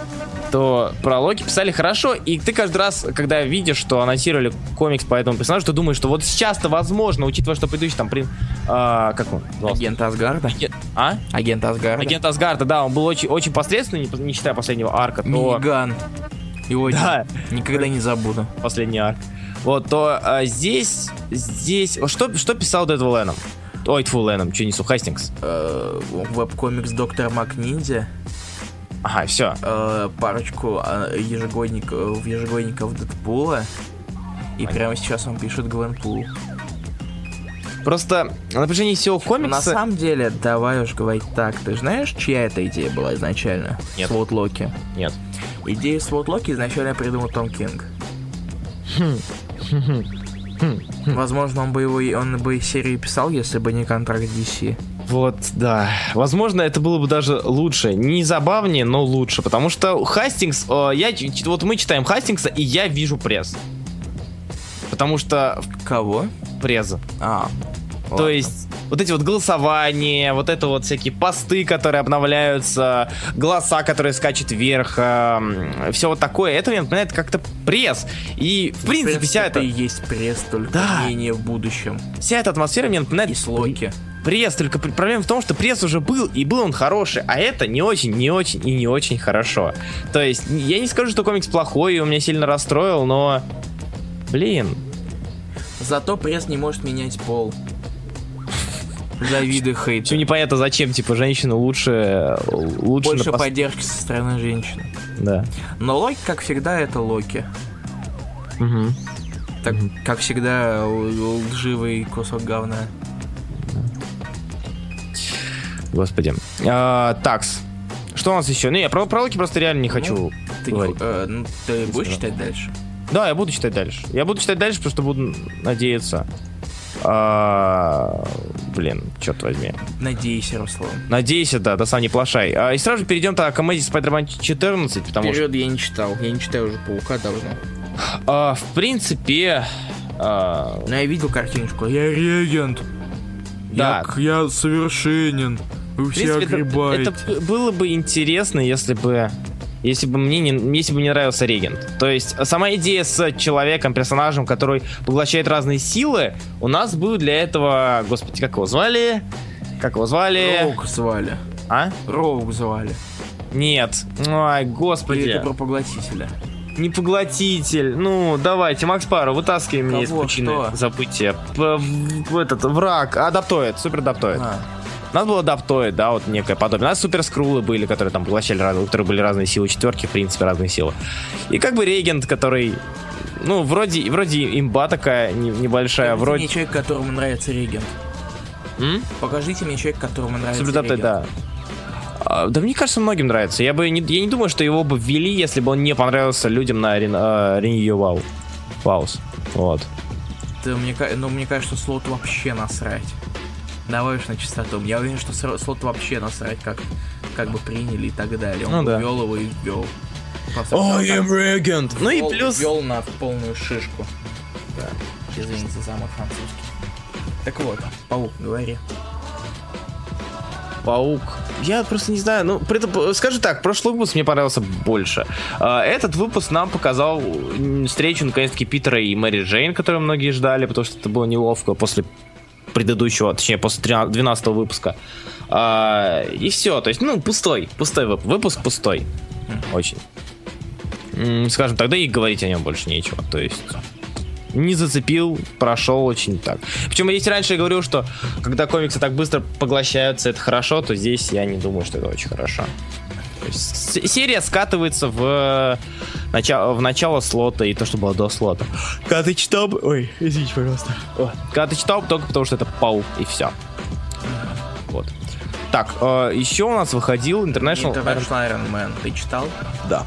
то про Локи писали хорошо, и ты каждый раз, когда видишь, что анонсировали комикс по этому персонажу, ты думаешь, что вот сейчас-то возможно, учитывая, что предыдущий там, при, а, как он? назывался? Агент Асгарда. А? Агент Асгарда. Агент Асгарда, да, он был очень, очень посредственный, не, не считая последнего арка, то... Миниган. Его Да. никогда не забуду. последний арк. Вот, то а, здесь, здесь, что, что писал Дэдвул Леном? Ой, тьфу, Леном, что несу, Хастингс. Э, веб-комикс Доктор Макниндзя. Ага, все. э, парочку э, ежегодник, в ежегодников Дэдпула. И прямо сейчас он пишет Гвенпул. Просто на протяжении всего На комикса... самом деле, давай уж говорить так. Ты знаешь, чья эта идея была изначально? Нет. Свот Локи. Нет. Идею Свот Локи изначально придумал Том Кинг. [LAUGHS] Возможно, он бы его, он бы серию писал, если бы не контракт DC. Вот, да. Возможно, это было бы даже лучше. Не забавнее, но лучше. Потому что Хастингс... э, я, вот мы читаем Хастингса, и я вижу пресс. Потому что... Кого? Преза. А. То ладно. есть вот эти вот голосования, вот это вот всякие посты, которые обновляются, голоса, которые скачут вверх, все вот такое, это мне напоминает как-то пресс. И, в принципе, вся это эта, и есть пресс, только Да. мнение в будущем. вся эта атмосфера мне напоминает И с Локи. Пресс, только пр- проблема в том, что пресс уже был, и был он хороший, а это не очень, не очень и не очень хорошо. То есть, я не скажу, что комикс плохой, и он меня сильно расстроил, но... Блин, Зато пресс не может менять пол. Завиды хейт. все непонятно зачем, типа, женщины лучше... Лучше Больше пос- поддержки со стороны женщины. Да. Но Локи, как всегда, это Локи. Мгм. Так, как всегда, лживый кусок говна. Господи. А, такс. Что у нас еще? Не, я про, про Локи просто реально не хочу. Ты, не говорить. э, ну, ты будешь читать дальше? Да, я буду читать дальше. Я буду читать дальше, потому что буду надеяться. А, блин, черт возьми. Надейся, Руслан. Надеюсь, да, да сам не плашай. А, и сразу же перейдем тогда к комедии Spider-Man 14, потому что, Вперед я не читал. Я не читаю уже Паука давно. а, в принципе, а, Но я видел картиночку. Я регент. Да. Я, я совершенен. Вы все принципе, это, огребаете. это б- было бы интересно, если бы если бы мне не, если бы мне нравился регент. То есть сама идея с человеком, персонажем, который поглощает разные силы, у нас был для этого, господи, как его звали? Как его звали? Роук звали. А? Роук звали. Нет. Или господи. это про поглотителя. Не поглотитель. Ну, давайте, Макс Пару, вытаскивай меня из пучины забытия. П- в- этот, враг. Адаптоид, супер адаптоид. А, У нас был адаптоид, да, вот некое подобие. У нас супер скрулы были, которые там поглощали разные, у которых были разные силы, четверки, в принципе, разные силы. И как бы регент, который, ну, вроде, вроде имба такая не- небольшая, покажите вроде... мне человек, которому нравится регент. М? Покажите мне человек, которому нравится адаптоид, регент. да. А, Да мне кажется, многим нравится. Я бы не, я не думаю, что его бы ввели, если бы он не понравился людям на Рен, э, Renew Wow. Пауз. Вот. Да, мне, ну, мне кажется, слот вообще насрать. Уж на чистоту. Я уверен, что слот вообще насрать, как, как бы приняли и так далее. Он Ну да. ввел его и ввел. Просто I am regent. Ну и плюс... ввел на полную шишку. Да. Извините за мой французский. Так вот, паук, говори. Паук. Я просто не знаю, ну, при этом, скажу так, прошлый выпуск мне понравился больше. А, Этот выпуск нам показал встречу, наконец-таки, Питера и Мэри Джейн, которую многие ждали, потому что это было неловко после предыдущего, точнее, после 13 12 выпуска. А, И все, то есть, ну, пустой, пустой выпуск, выпуск пустой. Очень. Скажем, тогда и говорить о нем больше нечего, то есть... Не зацепил, прошел очень так. Причем, если раньше я говорил, что когда комиксы так быстро поглощаются, это хорошо, то здесь я не думаю, что это очень хорошо. То есть с- серия скатывается в, начало, в начало слота и то, что было до слота. Когда ты читал... Ой, извините, пожалуйста. О, Когда ты читал только потому, что это паук, и все. Вот. Так, э, еще у нас выходил International... International Iron Man. Ты читал? Да.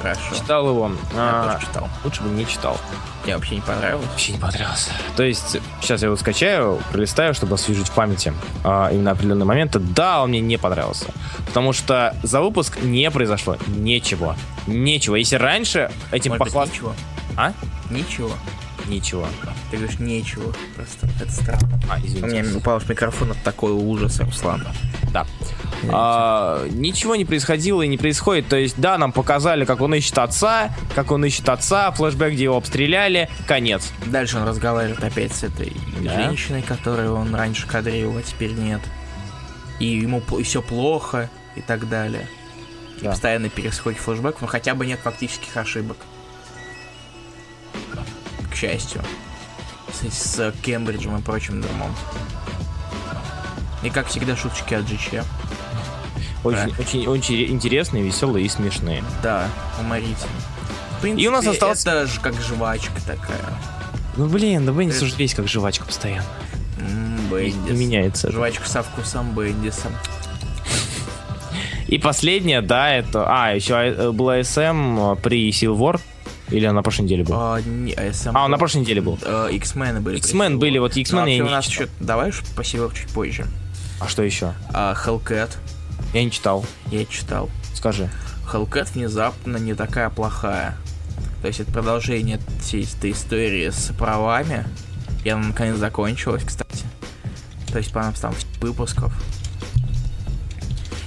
Хорошо. Читал его. Я А, тоже читал. лучше бы не читал. Тебе вообще не понравилось? Вообще не понравился. То есть, сейчас я его скачаю, пролистаю, чтобы освежить в памяти а, именно определенные моменты. Да, он мне не понравился. Потому что за выпуск не произошло ничего. Ничего. Если раньше этим похвастаться... ничего? А? Ничего. Ничего. Ты говоришь ничего. Просто это странно. А, У меня извините. упал с микрофона такой ужас, Руслан. Да. А, ничего не происходило и не происходит. То есть, да, нам показали, как он ищет отца, как он ищет отца, флешбэк, где его обстреляли, конец. Дальше он разговаривает опять с этой Да. женщиной, которую он раньше кадрил, а теперь нет. И ему все плохо и так далее. И Да. постоянно пересходит флешбэк, но хотя бы нет фактических ошибок. К счастью. С, с Кембриджем и прочим дерьмом. И как всегда шуточки от GC. Очень, очень, очень интересные, веселые и смешные. Да, уморительно. В принципе, И у нас осталось- это же как жвачка такая. Ну блин, да Беннис Это- уже весь как жвачка постоянно. Не, Бендис. не меняется. Жвачка со вкусом Бендиса. И последнее, да, это... А, еще э, была SM при Civil War. Или он на прошлой неделе был? А, не, SM А, он на был. прошлой неделе был. Э, X-Men были. X-Men были, вот Ну, X-Men я вообще у не нас еще... Давай уж Сивер чуть позже. А что еще? А, Hellcat Я не читал. я читал. Скажи. Hellcat внезапно не такая плохая. То есть это продолжение всей этой истории с правами. И она наконец закончилась, кстати. То есть, по-моему, там выпусков.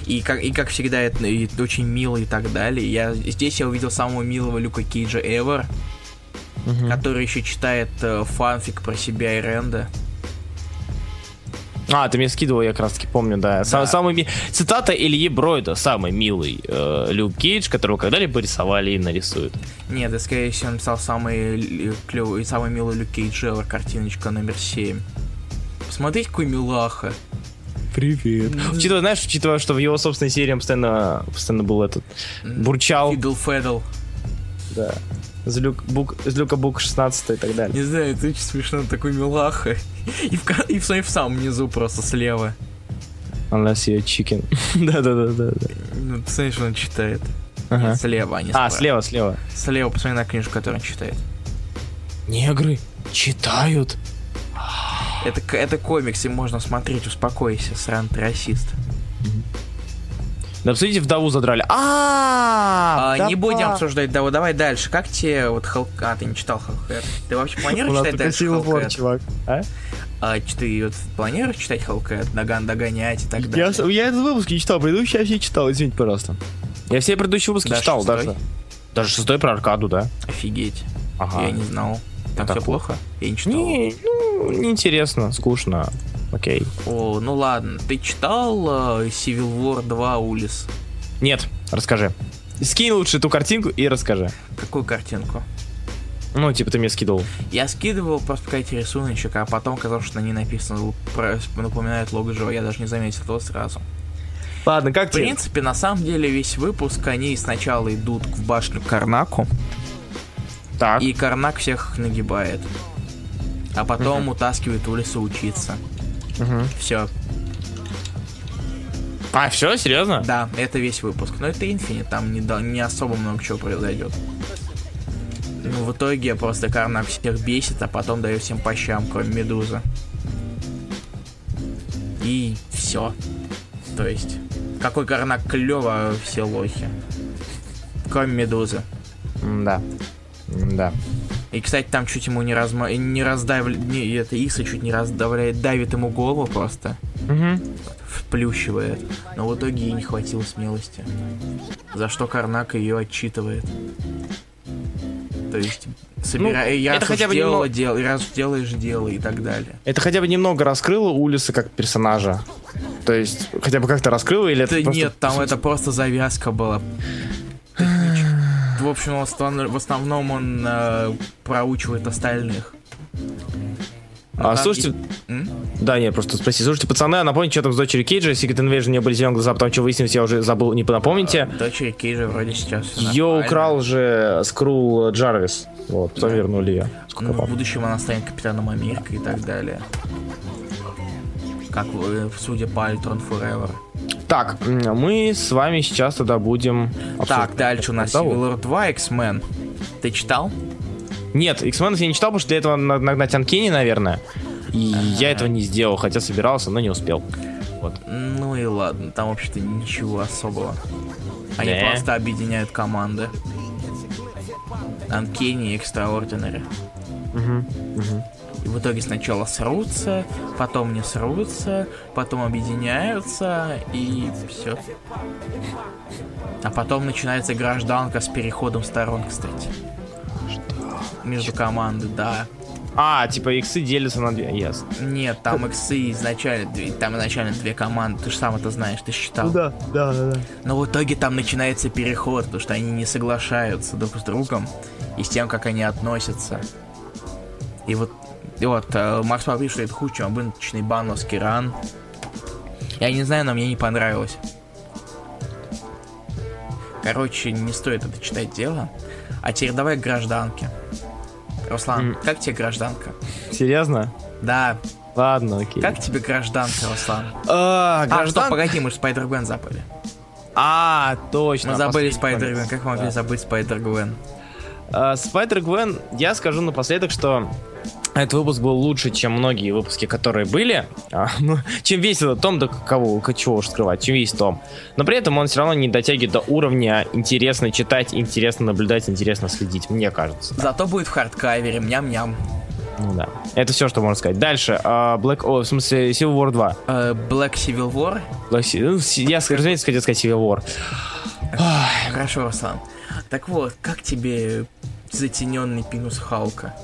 И как, и как всегда, это, и очень мило и так далее. Я, здесь я увидел самого милого Люка Кейджа ever, Мгм. который еще читает э, фанфик про себя и Ренда. А, ты мне скидывал, я как раз таки помню, да. Сам- Да. самый Цитата Ильи Бройда, самый милый э, Люк Кейдж, которого когда-либо рисовали и нарисуют. Нет, да, скорее всего, он написал самый клевый, самый милый Люк Кейдж картиночка номер 7. Посмотрите, какой милаха. Привет. Учитывая, знаешь, учитывая, что в его собственной серии постоянно, постоянно был этот, бурчал, Фидл Федл. да. С, Люк, бук, с Люка Бук 16 и так далее. Не знаю, это очень смешно, такой милаха. И в, и в, в самом низу просто слева. Unless you're chicken. [LAUGHS] Да-да-да. Ну, ты знаешь, что он читает. Ага. Нет, слева, а не А, справа. слева, слева. Слева, посмотри на книжку, которую он читает. Негры читают. Это, это комикс, и можно смотреть, успокойся, сран ты расист. Да посмотрите, вдову задрали. А, А, не будем обсуждать, да, вот давай дальше. Как тебе вот Хелл... А, ты не читал Hellcat? Ты вообще планируешь читать дальше Hellcat? чувак. А? А ты вот планируешь читать Hellcat, Даган догонять и так Я, далее? я этот выпуск не читал, предыдущий я все читал, извините, пожалуйста. Я все предыдущие выпуски читал, шестой? даже. Даже шестой про аркаду, да. Офигеть. Ага. Я не знал. Там Так все плохо? Я не читал. Не, ну, неинтересно, скучно. Окей. О, ну ладно. Ты читал э, Civil War 2 Улис? Нет, расскажи. Скинь лучше эту картинку и расскажи. Какую картинку? Ну, типа ты мне скидывал. Я скидывал просто какой-то рисуночек, а потом оказалось, что на ней написано, напоминает лого Джо, я даже не заметил этого сразу. Ладно, как В принципе, на самом деле, весь выпуск, они сначала идут в башню Карнаку, Так. и Карнак всех нагибает. А потом утаскивает Улиса учиться. Мгм. Все. А, все, серьезно? Да, это весь выпуск. Но это Infinite, там не, да- не особо много чего произойдет. Ну, в итоге просто Карнак всех бесит, а потом дает всем по щам, кроме Медузы. И все. То есть, какой Карнак клево, а все лохи. Кроме Медузы. Да. Да. И, кстати, там чуть ему не, разма... не раздавливает... Не, это Иса чуть не раздавляет, давит ему голову просто. Угу. Вплющивает. Но в итоге ей не хватило смелости. За что Карнак ее отчитывает. То есть, собирай, Ну, раз это хотя бы делала, немного- дел, раз делаешь, делай и так далее. Это хотя бы немного раскрыло Улиса как персонажа. То есть, хотя бы как-то раскрыло, или это Да просто- нет, там это просто завязка была. В общем, в основ- в основном он э, проучивает остальных. Ну, А, там слушайте, есть- да, не, просто спроси. Слушайте, пацаны, а напомните, что там с дочерью Кейджа, Secret Invasion, у нее были зеленые глаза, потом что выяснилось, я уже забыл, не напомните. Дочери Кейджа вроде сейчас Ее украл же Скрул Джарвис. Вот, потом вернули ее. Сколько Ну, в будущем она станет капитаном Америки и так далее. Как, э, судя по Альтрон Forever. Так, мы с вами сейчас тогда будем... Так, дальше у нас Того. Civil War 2 X-Men. Ты читал? Нет, X-Men я не читал, потому что для этого надо нагнать Анкени, наверное. И я этого не сделал, хотя собирался, но не успел. Вот. Ну и ладно, там вообще-то ничего особого. Они Не. просто объединяют команды. Uncanny и Extraordinary. И в итоге сначала срутся, потом не срутся, потом объединяются и все. А потом начинается гражданка с переходом сторон, кстати. Между команды, да. А, типа иксы делятся на две, ясно. Нет, там иксы изначально, там изначально две команды, ты же сам это знаешь, ты считал. да, да, да. Но в итоге там начинается переход, потому что они не соглашаются друг с другом и с тем, как они относятся. И вот, вот э, Макс Павлович, что это хуже, чем обычный бановский ран. Я не знаю, но мне не понравилось. Короче, не стоит это читать дело. А теперь давай к гражданке. Руслан, М. как тебе гражданка? Серьезно? Да, Ладно, окей. как тебе гражданка, Руслан? А, А, что, граждан... погоди, мы же Спайдер-Гвен забыли. А, точно. Мы забыли Spider-Gwen, как мы могли забыть Spider-Gwen? Spider-Gwen, я скажу напоследок, что этот выпуск был лучше, чем многие выпуски, которые были. А, [LAUGHS] ну, чем весь этот том, да кого, чего уж скрывать, чем весь том. Но при этом он все равно не дотягивает до уровня интересно читать, интересно наблюдать, интересно следить, мне кажется. Зато будет в hardcover е, ням-ням. Ну да. Это все, что можно сказать. Дальше. а, Black... О, в смысле, Civil War 2. Э, Black Civil War. Black ну, Я, разумеется, хотел сказать Civil War. Хорошо, Руслан. Так вот, как тебе затененный пинус Халка?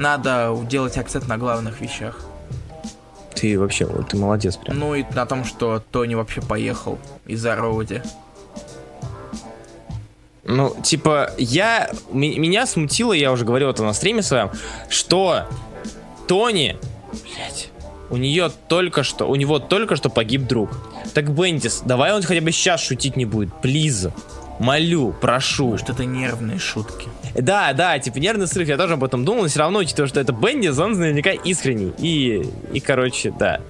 Надо делать акцент на главных вещах. Ты вообще, ты молодец прям. Ну и на том, что Тони вообще поехал из-за Роуди. Ну, типа, я... Меня смутило, я уже говорил это на стриме своем, что Тони, блядь, у нее только что, у него только что погиб друг. Так, Бендис, давай он хотя бы сейчас шутить не будет, плиз. Молю, прошу. Может, это нервные шутки. Да, да, типа нервный срыв, я тоже об этом думал, но все равно, учитывая, что это Бендис, он наверняка искренний. И, и короче, да.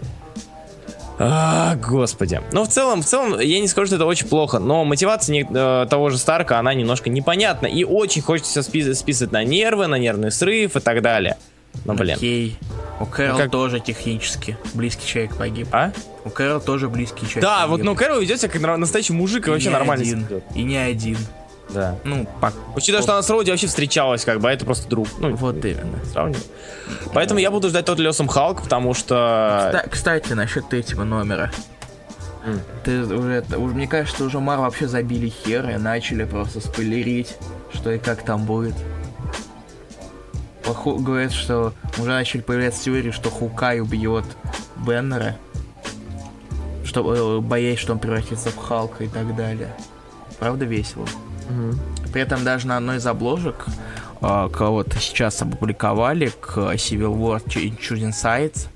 А, господи. Ну, в целом, в целом, я не скажу, что это очень плохо, но мотивация не- э, того же Старка, она немножко непонятна. И очень хочется спи- списывать на нервы, на нервный срыв и так далее. Ну, блин. Окей. У Кэрол как- тоже технически близкий человек погиб. А? У Кэрол тоже близкий человек Да, вот, ну, Кэрол ведет себя как на- настоящий мужик и И вообще нормально один. И не один. Да. Ну, по- Учитывая, что она с Роуди вообще встречалась, как бы, а это просто друг. Ну, вот именно. сравнивать. Поэтому я буду ждать тот Лесом Халк, потому что... Кста- Кстати, насчет третьего номера. Ты уже, уже- мне кажется, что уже Мар вообще забили хер и начали просто спойлерить, что и как там будет. Поху- говорят, что уже начали появляться теории, что Хукай убьет Беннера, чтобы э, боясь, что он превратится в Халка и так далее. Правда весело? При этом даже на одной из обложек а, кого-то сейчас опубликовали к Civil War Ch- Choosing Sides.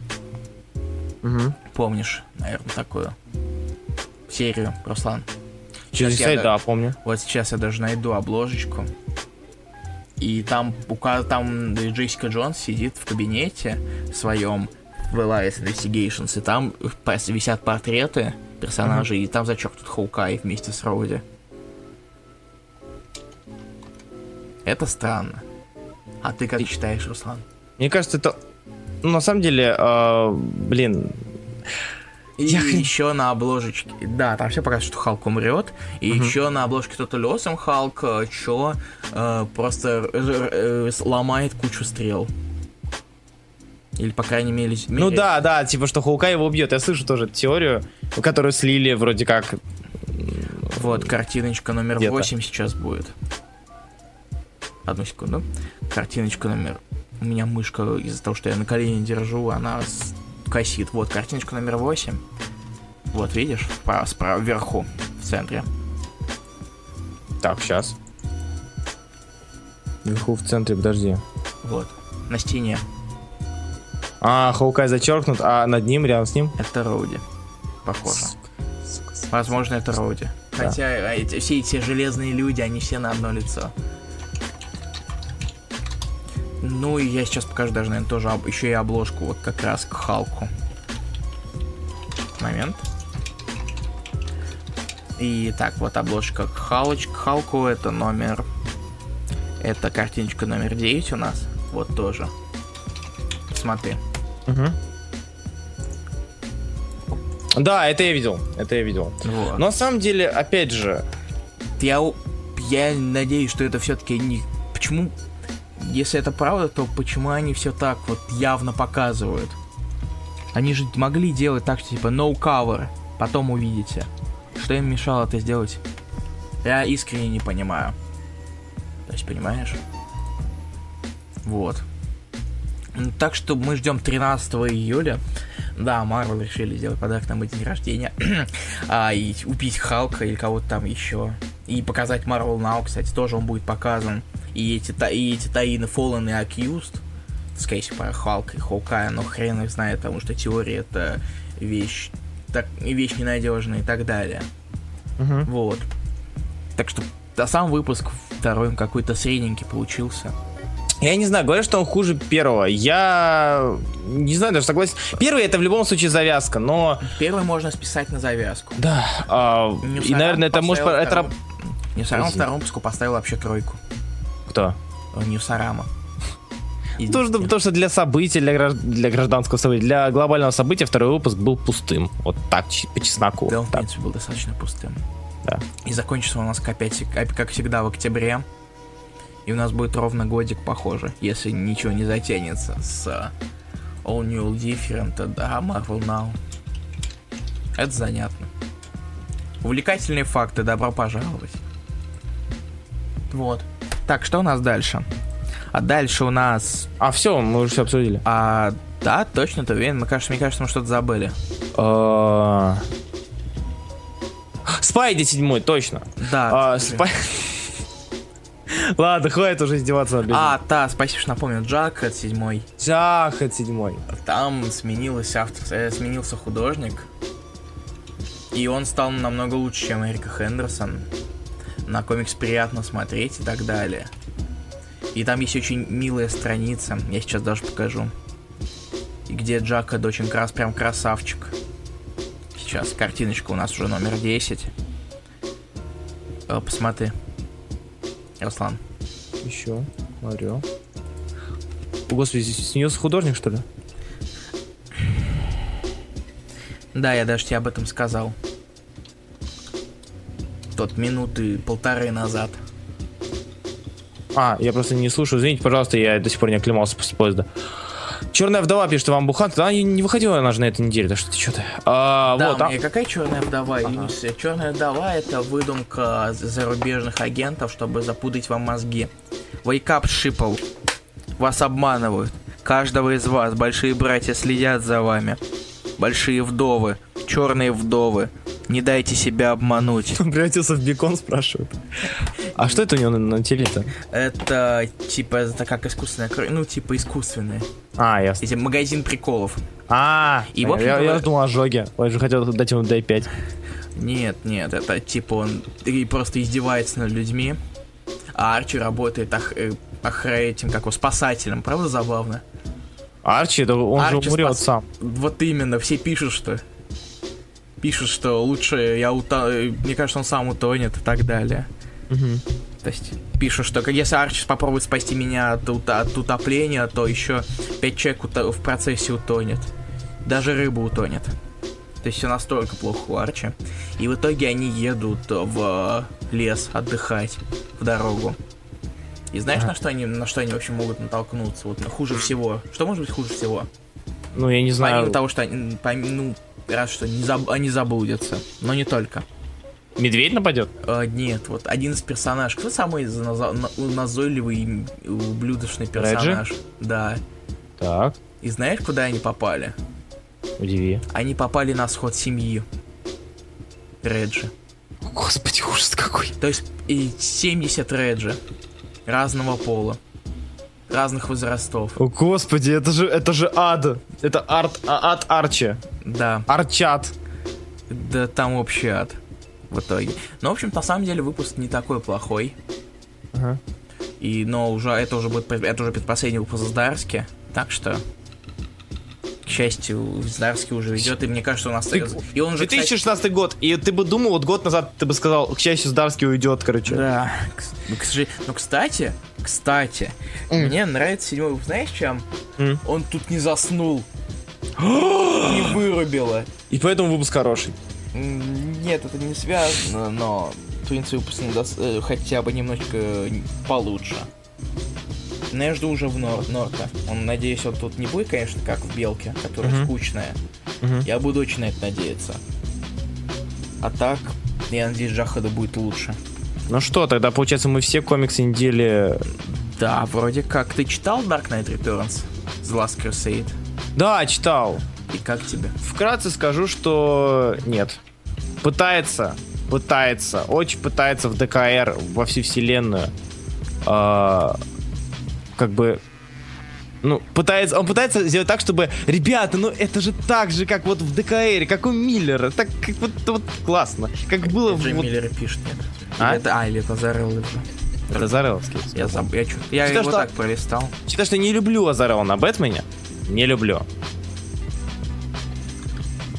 Мгм. Помнишь, наверное, такую серию, Руслан? Я сайт, да- помню. Вот сейчас я даже найду обложечку. И там, там Джессика Джонс сидит в кабинете своем в Elias Investigations, и там висят портреты персонажей, и там зачеркнут Хоукай вместе с Роуди. Это странно. А ты как считаешь, Руслан? Мне кажется, это... Ну, на самом деле, э, блин, И Я еще на обложечке, да, там все показывают, что Халк умрет. И еще на обложке тот лесом Халк, э, чё, э, просто э, э, ломает кучу стрел. Или, по крайней мере... Ну мере- да, да, типа, что Хоукай его убьет. Я слышу тоже теорию, которую слили вроде как. Вот, картиночка номер Где-то. 8 сейчас будет. Одну секунду. Картиночка номер... У меня мышка из-за того, что я на колени держу, она косит. Вот, картиночка номер 8. Вот, видишь? Справа, справа, вверху, в центре. Так, сейчас. Вверху в центре, подожди. Вот, на стене. А, Хоукай зачеркнут, а над ним, рядом с ним? Это Роуди. Похоже. Возможно, это Роуди. Да. Хотя а, эти- все эти железные люди, они все на одно лицо. Ну и я сейчас покажу даже, наверное, тоже об- еще и обложку вот как раз к Халку. Момент. И так, вот обложка к, Халыч, к Халку, это номер... Это картиночка номер 9 у нас. Вот тоже. Смотри. Мгм. Да, это я видел, это я видел. Вот. Но на самом деле, опять же, я, я надеюсь, что это все-таки не... Почему... Если это правда, то почему они все так вот явно показывают? Они же могли делать так, что типа no cover, потом увидите. Что им мешало это сделать? Я искренне не понимаю. То есть, понимаешь? Вот. Так что мы ждем 13 июля. Да, Марвел решили сделать подарок на мой день рождения. [CLEARS THROAT] а, и убить Халка или кого-то там еще. И показать Marvel Now, кстати, тоже он будет показан. И эти, и эти таины Fallen и Accused. Скорее всего, про Халка и Хоукая, но хрен их знает, потому что теория это вещь, так, вещь ненадежная и так далее. Мгм. Вот. Так что а сам выпуск второй какой-то средненький получился. Я не знаю, говорят, что он хуже первого. Я не знаю, даже согласен. Первый это в любом случае завязка, но Первый можно списать на завязку. да. а, и, наверное, это может... поставил Это... второму- Ньюсарам второму выпуску поставил вообще тройку. Кто? Ньюсарама. Из То, что, десяти. потому что для события, для, гражд- для гражданского события, для глобального события второй выпуск был пустым. Вот так, по чесноку. Да, он, в принципе, был достаточно пустым. да. И закончится у нас, опять, как всегда, в октябре. И у нас будет ровно годик, похоже, если ничего не затянется с э, All New Different, да, Marvel Now. Это занятно. Увлекательные факты, добро пожаловать. Вот. Так, что у нас дальше? А дальше у нас... А все, мы уже все обсудили. А, да, точно, ты уверен? Мне кажется, мне кажется, мы что-то забыли. А, Спайди седьмой, точно. Да. А, скажи. Спай- Ладно, хватит уже издеваться А, да, спасибо, что напомнил. Джак от седьмой. Джахат седьмой. Там сменилась автор, э, сменился художник. И он стал намного лучше, чем Эрика Хендерсон. На комикс приятно смотреть и так далее. И там есть очень милая страница, я сейчас даже покажу. И где Джакад очень крас, прям красавчик. Сейчас картиночка у нас уже номер 10. Э, Посмотри. Руслан. Еще, смотрю. О, Господи, здесь снился художник, что ли? Да, я даже тебе об этом сказал. Тот минуты полторы назад. А, я просто не слушаю. Извините, пожалуйста, я до сих пор не оклемался после поезда. Черная вдова пишет вам Бухан. Да, не выходила она же на этой неделе, так что ты что ты. А, Да, вот, а- мне какая черная вдова? Черная вдова это выдумка зарубежных агентов, чтобы запутать вам мозги. Wake up, Шипов. Вас обманывают. Каждого из вас большие братья следят за вами. Большие вдовы, черные вдовы. Не дайте себя обмануть. [LAUGHS] Он превратился в бекон, спрашивают. А что это у него на, на теле-то? Это типа это как искусственная кровь, ну типа искусственная. А, ясно. Эти магазин приколов. А, И, в я, общем-то, я вы- думал о ожоге. Он же хотел дать ему дай 5. Нет, нет, это типа он и просто издевается над людьми. А Арчи работает ох, э, охра- этим, как его, спасателем. Правда забавно? Арчи, да он Арчи же умрет спас- сам. Вот именно, все пишут, что... Пишут, что лучше я ута... э, Мне кажется, он сам утонет и так далее. Мгм. То есть пишут, что если Арчис попробует спасти меня от, ута- от утопления, то еще пять человек уто- в процессе утонет. Даже рыба утонет. То есть все настолько плохо у Арчи. И в итоге они едут в лес отдыхать, в дорогу. И знаешь, на что они, на что они вообще могут натолкнуться? Вот хуже всего. Что может быть хуже всего? Ну, я не знаю. Помимо того, что они, пом- ну, раз что не заб- они заблудятся. Но не только. Медведь нападет? Э, нет, вот один из персонажей. Кто самый назо- на- назойливый и ублюдочный персонаж? Да. Так, И знаешь, куда они попали? удиви. Они попали на сход семьи. Реджи. Господи, ужас какой. То есть и 70 Реджи. Разного пола. Разных возрастов. О, господи, это же, это же ад. Это арт, а- ад Арчи. Да. Арчат. Да там общий ад. В итоге. Но, в общем, на самом деле выпуск не такой плохой. Ага. И, но уже это уже будет это уже предпоследний выпуск Здарски. Так что счастью, Здарский уже ведет, и мне кажется, он остается. И он же, кстати, 2016 год, и ты бы думал, вот год назад ты бы сказал, к счастью, Здарский уйдет, короче. Да. Ну, к сожалению. Но, кстати, кстати, М. мне нравится седьмой выпуск. Знаешь, чем? М. Он тут не заснул. [GASPS] не вырубило. И поэтому выпуск хороший. Нет, это не связано, но принципе выпуск дос- э, хотя бы немножечко получше. Но я жду уже в Нор- Норта. Он, надеюсь, он тут не будет, конечно, как в Белке, которая Мгм. скучная. Мгм. Я буду очень на это надеяться. А так, я надеюсь, Джахада будет лучше. Ну что, тогда, получается, мы все комиксы недели... Да, вроде как. Ты читал Dark Knight Returns? The Last Crusade? Да, читал. И как тебе? Вкратце скажу, что нет. Пытается, пытается, очень пытается в ДКР во всю вселенную. а, как бы ну, пытается, он пытается сделать так, чтобы, ребята, ну это же так же, как вот в ДКР, как у Миллера, так как вот, вот классно, как было в Джей вот... Миллер пишет, нет? А? Это, а, или это Зарелл уже. Это Зареловский. Я забыл, я, чё- я Считаю, его что- так пролистал. Считаю, что не люблю Азарелла на Бэтмене, не люблю.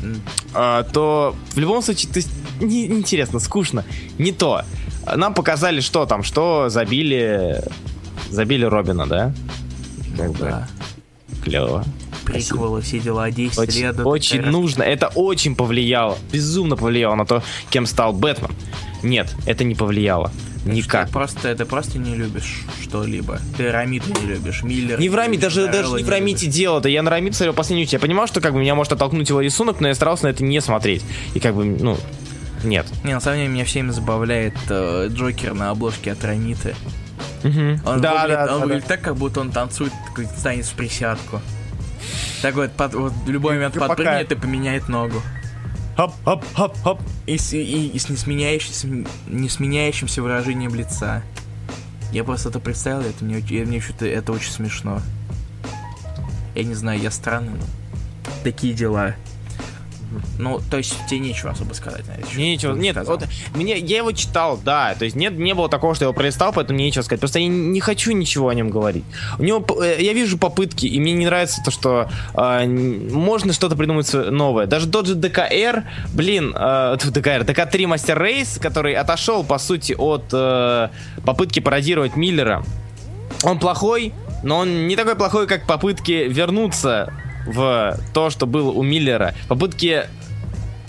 М. а, то в любом случае, то есть, не- неинтересно, скучно. Не то. Нам показали, что там, что забили, забили Робина, да? Как бы Да. клево. Приквелы, все дела, 10 Очень, лет. очень ТКР. нужно. Это очень повлияло, безумно повлияло на то, кем стал Бэтмен. Нет, это не повлияло. Никак. Ты просто, ты просто не любишь что-либо. Ты Рамита не любишь, Миллер. Не в Рамите, даже, даже не в Рамите дело-то. Я на Рамите смотрел последнюю часть. Я понимал, что как бы меня может оттолкнуть его рисунок, но я старался на это не смотреть. И как бы, ну, нет. Не, на самом деле меня всеми забавляет э, Джокер на обложке от Рамиты. Мгм. Он, да, выглядит, да, он да, да. выглядит так, как будто он танцует, станет в присядку. Так вот, под- вот в любой момент пока- подпрыгнет и поменяет ногу. Хоп, хоп, хоп, хоп. И с, и, и с несменяющимся, несменяющимся выражением лица. Я просто это представил, это мне, мне что-то это очень смешно. Я не знаю, я странный, но такие дела. Ну, то есть тебе нечего особо сказать на это. Нечего. Нет, сказал. вот мне, я его читал, да. То есть нет, не было такого, что я его пролистал, поэтому мне нечего сказать. Просто я не хочу ничего о нем говорить. У него, э, я вижу попытки, и мне не нравится то, что э, можно что-то придумать новое. Даже тот же ДКР, блин, э, DKR, DK-3 Master Race, который отошел, по сути, от э, попытки пародировать Миллера. Он плохой, но он не такой плохой, как попытки вернуться в то, что было у Миллера. Попытки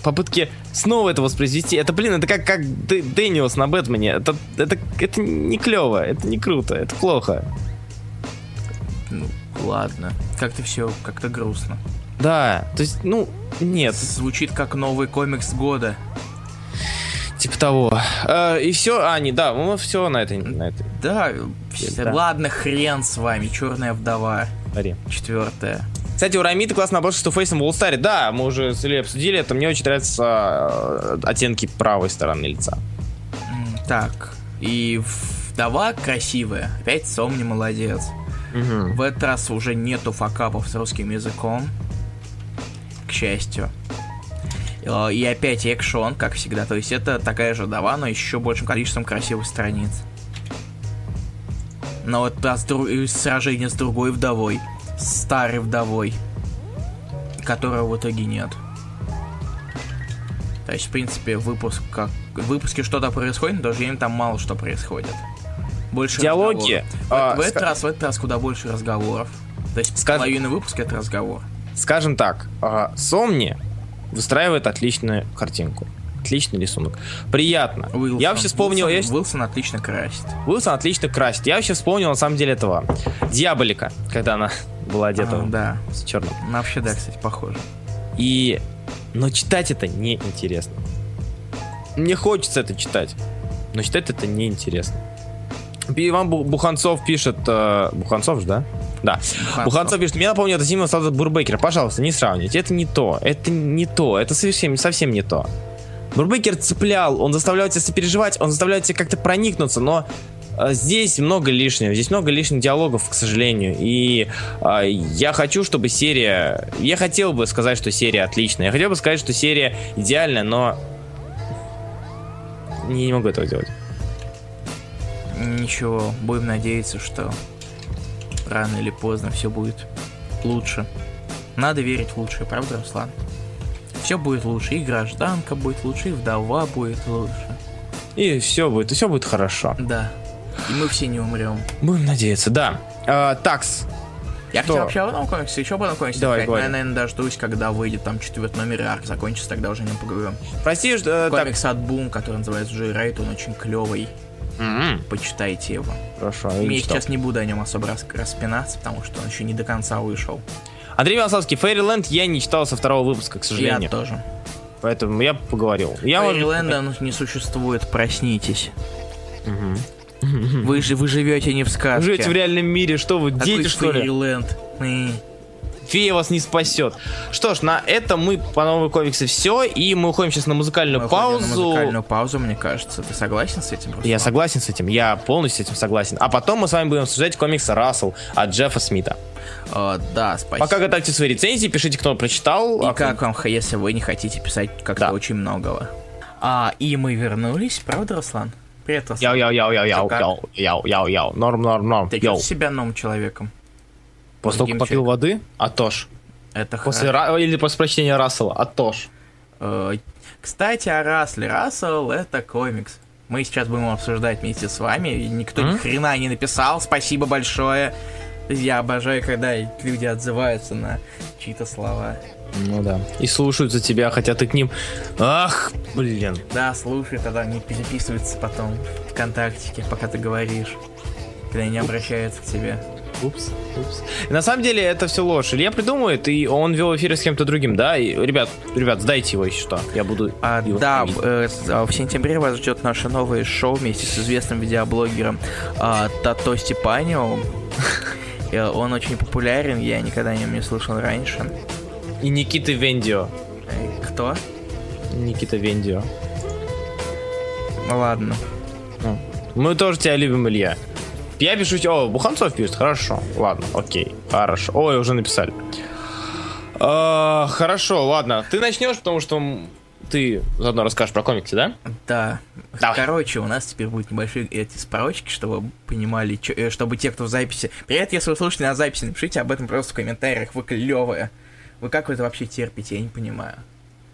попытки снова это воспроизвести. Это, блин, это как, как Д- Дэниелс на Бэтмене. Это, это, это не клево, это не круто, это плохо. Ну, ладно. Как-то все как-то грустно. Да, то есть, ну, нет, Звучит как новый комикс года. типа того. Э, и все, а, не, да, мы все на этой, на этой Да, все- Да. ладно, хрен с вами. Черная вдова. аре. Четвертая. Кстати, у Рамита классная обложка с Туфейсом в All Да, мы уже с Ильей обсудили это. Мне очень нравятся э, оттенки правой стороны лица. Так. И вдова красивая. Опять Сомни молодец. В этот раз уже нету факапов с русским языком. К счастью. Э, И опять экшон, как всегда. То есть это такая же вдова, но еще большим количеством красивых страниц. Но вот а, с дру- сражение с другой вдовой. Старой вдовой. Которого в итоге нет. То есть, в принципе, выпуск как... В выпуске что-то происходит, но даже им там мало что происходит. Больше Диалоги, разговоров. а, в, в этот ска- раз, в этот раз куда больше разговоров. То есть Скажем- половина выпуска это разговор. Скажем так, а, Сомни выстраивает отличную картинку. Отличный рисунок. Приятно. Уилсон. Я вообще вспомнил... я Уилсон, щас- Уилсон отлично красит. Уилсон отлично красит. Я вообще вспомнил, на самом деле, этого Диаболика, когда она [LAUGHS] была одета А, да. с черным. Ну, вообще, да, кстати, похоже. И... Но читать это неинтересно. Мне хочется это читать, но читать это неинтересно. Иван Бу- Буханцов пишет... э, Буханцов же, да? Да. Буханцов пишет, мне напомнил это Зимов солдат Бурбекер. Пожалуйста, не сравнивайте. Это не то. Это не то. Это совсем, совсем не то. Бурбекер цеплял, он заставлял тебя сопереживать, он заставляет тебя как-то проникнуться, но э, здесь много лишнего. Здесь много лишних диалогов, к сожалению. И э, я хочу, чтобы серия... Я хотел бы сказать, что серия отличная. Я хотел бы сказать, что серия идеальная, но... Не, не могу этого делать. Ничего, будем надеяться, что рано или поздно все будет лучше. Надо верить в лучшее, правда, Руслан? Все будет лучше, и гражданка будет лучше, и вдова будет лучше. И все будет, и все будет хорошо. Да. И мы все не умрем. Будем надеяться, да. А, такс. Я Что? хотел вообще об одном комиксе, еще об одном комиксе Давай, сказать, я, наверное, дождусь, когда выйдет там четвертый номер и арк закончится, тогда уже о нем поговорим. Прости, что... э, так. Комикс от Boom, который называется Джей Райт, он очень клевый. М-м, Почитайте его. Хорошо, я не Я сейчас не буду о нем особо рас- распинаться, потому что он еще не до конца вышел. Андрей Милославский, Фейриленд я не читал со второго выпуска, к Я сожалению. тоже. Поэтому я поговорил. Я Фейриленда не существует, проснитесь. Мгм. Вы же вы живете не в сказке. Живете в реальном мире, что вы, Какой дети, что ли? Фейриленд? Э. Фея вас не спасет. Что ж, на этом мы по новой комиксе все, и мы уходим сейчас на музыкальную Мы уходим на паузу. музыкальную паузу, мне кажется. Ты согласен с этим? Руслан? Я согласен с этим, я полностью с этим согласен. А потом мы с вами будем обсуждать комикс Рассел от Джеффа Смита. Э, да, спасибо. Пока готовьте свои рецензии, пишите, кто прочитал. И А как вам, если вы не хотите писать как-то Да. очень многого? А, и мы вернулись, правда, Руслан? Привет, Руслан. Яу, яу, яу, яу, яу, яу, яу, яу, яу, норм, норм, норм, Ты чувствуешь себя новым человеком? После того, как попил человеком? воды, а то ж. Это После. Ра- или после прочтения Рассела, а то ж. Э, Кстати, о Расселе. Рассел — это комикс. Мы сейчас будем обсуждать вместе с вами. Никто ни М? хрена не написал. Спасибо большое. Я обожаю, когда люди отзываются на чьи-то слова. Ну да. И слушаются тебя, хотя ты к ним... Ах, блин. Да, слушай, тогда не переписываются потом в ВКонтактике, пока ты говоришь. Когда они обращаются к тебе. Упс, упс. На самом деле это все ложь. Илья придумывает, и он вел эфир с кем-то другим, да? И, ребят, ребят, сдайте его еще что. Я буду... А, да, э, а, в сентябре вас ждет наше новое шоу вместе с известным видеоблогером а, Тато Степаневым. Он очень популярен, я никогда о нем не слышал раньше. И Никита Вендио. Кто? Никита Вендио. Ну ладно. Ну, Мы тоже тебя любим, Илья. Я пишу... О, Буханцов пишет. Хорошо. Ладно, окей. Хорошо. Ой, уже написали. А, хорошо, ладно. Ты начнешь, потому что ты заодно расскажешь про комиксы, да? Да. Давай. Короче, у нас теперь будут небольшие эти справочки, чтобы вы понимали, чё- э, чтобы те, кто в записи... Привет, если вы слушаете на записи, напишите об этом просто в комментариях. Вы клевые. Вы как вы это вообще терпите, я не понимаю.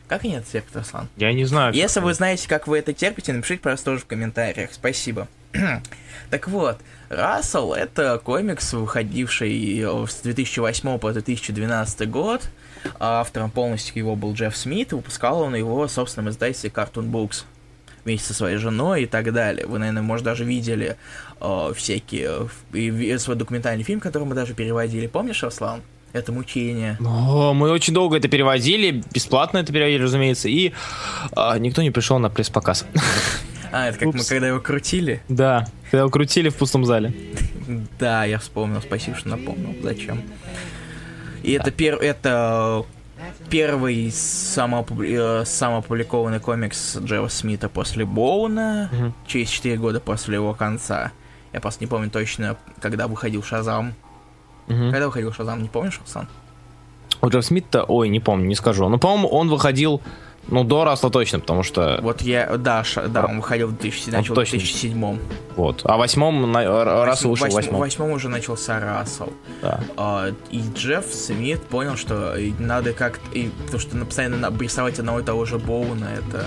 Как они это терпят, Руслан? Я не знаю. Если вы знаете, как вы это терпите, напишите, пожалуйста, тоже в комментариях. Спасибо. [CLEARS THROAT] так вот, Рассел — это комикс, выходивший э, с 2008 по 2012 год. Автором полностью его был Джефф Смит, выпускал он его в собственном издательстве Cartoon Books вместе со своей женой и так далее. Вы, наверное, может, даже видели э, всякие... э, и свой документальный фильм, который мы даже переводили. Помнишь, Руслан? Это мучение. О, мы очень долго это переводили, бесплатно это переводили, разумеется, и а, никто не пришел на пресс-показ. А, это как мы Упс. когда его крутили? Да, когда его крутили в пустом зале. Да, я вспомнил, спасибо, что напомнил. Зачем? И это, пер... это первый самоопубли- э, самоопубликованный комикс Джева Смита после Боуна, Мгм. через 4 года после его конца. Я просто не помню точно, когда выходил Шазам. Мгм. Когда выходил Шазам, не помнишь, Руслан? У Джеффа Смита, ой, не помню, не скажу. Но, по-моему, он выходил, ну, до Расла точно, потому что, Вот я, да, ша- да, он выходил в 2007, Он начал в точно. 2007. вот. А восьмом на- Р- Рассел вышел в Восьм- восьмом. восьмом уже начался Рассел. Да. А, и Джефф Смит понял, что и надо как-то... И, потому что постоянно рисовать одного и того же Боуна, это...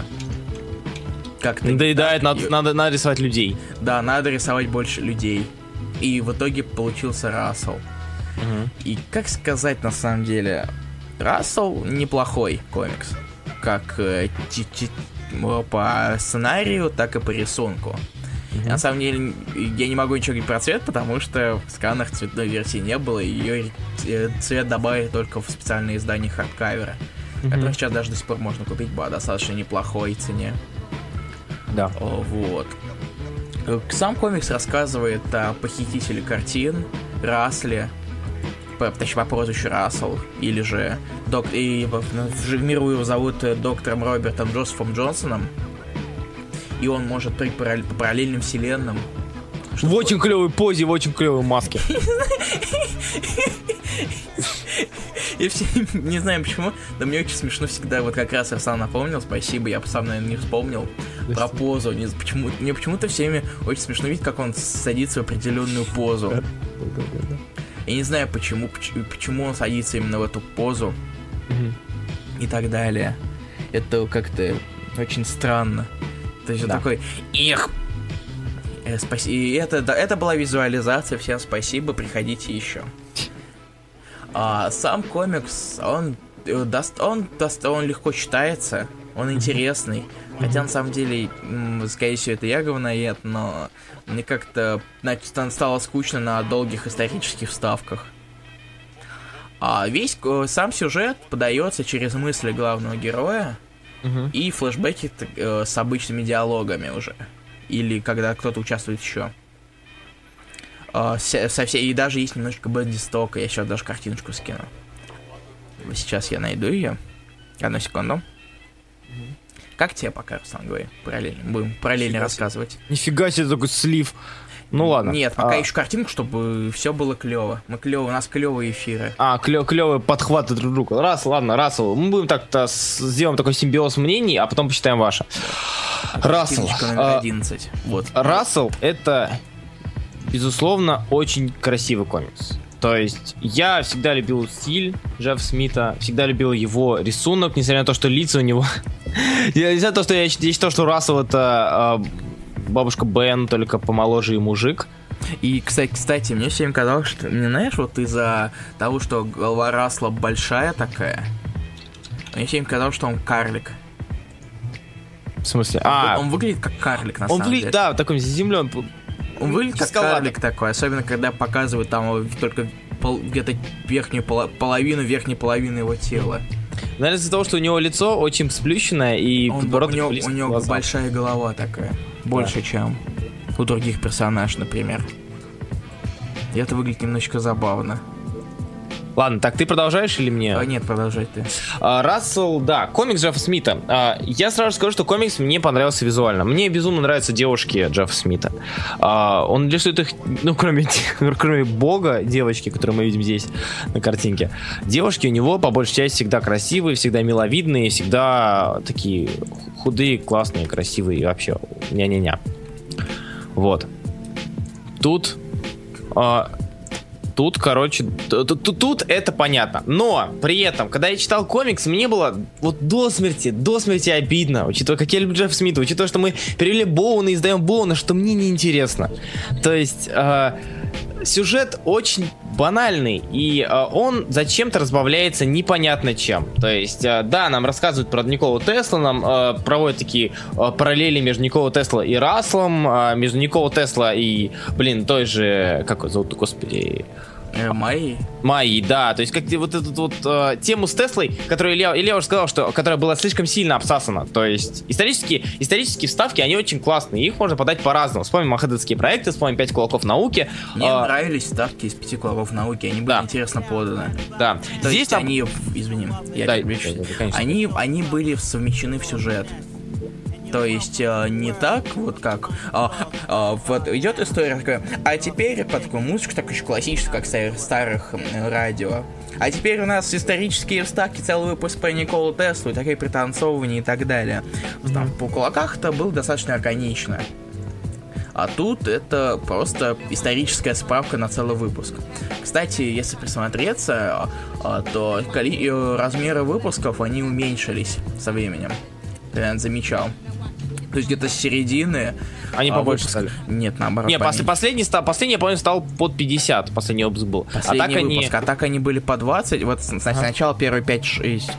как-то... Надоедает, так, надо, и- надо, надо рисовать людей. Да, надо рисовать больше людей. И в итоге получился Рассел. И как сказать на самом деле, Рассел неплохой комикс. Как э, э, по сценарию, так и по рисунку. На самом деле, я не могу ничего говорить про цвет, потому что в сканах цветной версии не было, ее э, цвет добавили только в специальные издания хардкавера, которые сейчас даже до сих пор можно купить по достаточно неплохой цене. Да. Вот. Сам комикс рассказывает о похитителе картин, Расле, точнее по прозвищу Рассел, или же док, и в, в миру его зовут э, доктором Робертом Джозефом Джонсоном, и он может прыгать по параллельным вселенным. В очень клевой позе, в очень клевой маске. [LAUGHS] И все, [LAUGHS] не знаю почему, но мне очень смешно всегда, вот как раз Арсан напомнил, спасибо, я сам, наверное, не вспомнил про позу. Не, почему, мне почему-то все время очень смешно видеть, как он садится в определенную позу. Я не знаю, почему, поч- почему он садится именно в эту позу и так далее. Это как-то очень странно. То есть он Да. такой, эх, Э, спаси- И это, да, это была визуализация. Всем спасибо, приходите еще. А, сам комикс, он э, даст, он даст, он легко читается, он интересный. Хотя на самом деле, скорее всего, это я говноед, но мне как-то значит, стало скучно на долгих исторических вставках. А весь э, сам сюжет подается через мысли главного героя и флешбеки э, с обычными диалогами уже. Или когда кто-то участвует еще. А, со, всей- и даже есть немножечко бендистока. Я сейчас даже картиночку скину. Сейчас я найду ее. Одну секунду. Как тебе пока, Руслан, говори? Параллельно. Будем параллельно Нифига себе. рассказывать. Нифига себе такой слив. Ну ладно. Нет, пока А, ищу картинку, чтобы все было клево. Мы клево, у нас клевые эфиры. А, клё- клевые подхваты друг друга. Раз, ладно, Рассел. Мы будем так-то сделаем такой симбиоз мнений, а потом почитаем ваше. Рассел. Номер а, 11. Вот. Рассел это, безусловно, очень красивый комикс. То есть я всегда любил стиль Джеффа Смита, всегда любил его рисунок, несмотря на то, что лица у него... [LAUGHS] Я- Несмотря на то, что я, я считал, что Рассел это а, бабушка Бен, только помоложе и мужик. И, кстати, кстати, мне всем казалось, что, не знаешь, вот из-за того, что голова Расла большая такая, мне всем казалось, что он карлик. В смысле? А, он выглядит как карлик, на он самом деле. да, такой заземлен. Он выглядит как низковато. карлик такой, особенно когда показывают там только пол- где-то верхнюю поло- половину верхней половины его тела. Наверное, из-за того, что у него лицо очень сплющенное и Он- подбородок у него, у него большая голова такая. Больше, чем у других персонажей, например. И это выглядит немножечко забавно. Ладно, так ты продолжаешь или мне? А, нет, продолжай ты. А, Рассел, да, комикс Джеффа Смита. А, я сразу скажу, что комикс мне понравился визуально. Мне безумно нравятся девушки Джеффа Смита. А, он рисует их, ну, кроме, [LAUGHS] кроме бога, девочки, которую мы видим здесь на картинке. Девушки у него, по большей части, всегда красивые, всегда миловидные, всегда такие худые, классные, красивые вообще ня-ня-ня. Вот. Тут а, Тут, короче, т- т- т- тут это понятно. Но при этом, когда я читал комикс, мне было вот до смерти, до смерти обидно, учитывая, как я люблю Джеффа Смита, учитывая, что мы перевели Боуна и издаем Боуна, что мне неинтересно. То есть э, сюжет очень банальный, и э, он зачем-то разбавляется непонятно чем. То есть, э, да, нам рассказывают про Николу Тесла, нам э, проводят такие параллели между Николой Тесла и Раслом, между Николой Тесла и, блин, той же, как его зовут, господи, Э, мои. Майи, да, то есть как вот эту вот э, тему с Теслой, которую Илья, Илья уже сказал, что которая была слишком сильно обсасана. То есть исторические, исторические вставки, они очень классные, их можно подать по-разному. Вспомним Махадетские проекты, вспомним «Пять кулаков науки». Мне А, нравились ставки из пяти клубов науки, они были Да. интересно поданы. да, То здесь есть там- они, извини, я да, конечно. они, они были совмещены в сюжет. То есть э, не так, вот как а, а, вот идет история такая, а теперь под такую музычку, так еще классическую, как старых м, радио. А теперь у нас исторические вставки, целый выпуск про Николу Теслу, такие пританцовывания и так далее. Там по кулаках это было достаточно органично. А тут это просто историческая справка на целый выпуск. Кстати, если присмотреться, а, то э, размеры выпусков, они уменьшились со временем. Наверное, замечал. То есть где-то с середины. Они а, побольше выпуск- стали. Нет, наоборот. Не, поменьше. после, последний, ста- последний, я помню, стал под 50. Последний выпуск был. Последний а так они... выпуск. А так они были по 20. Вот с- сначала первые 5,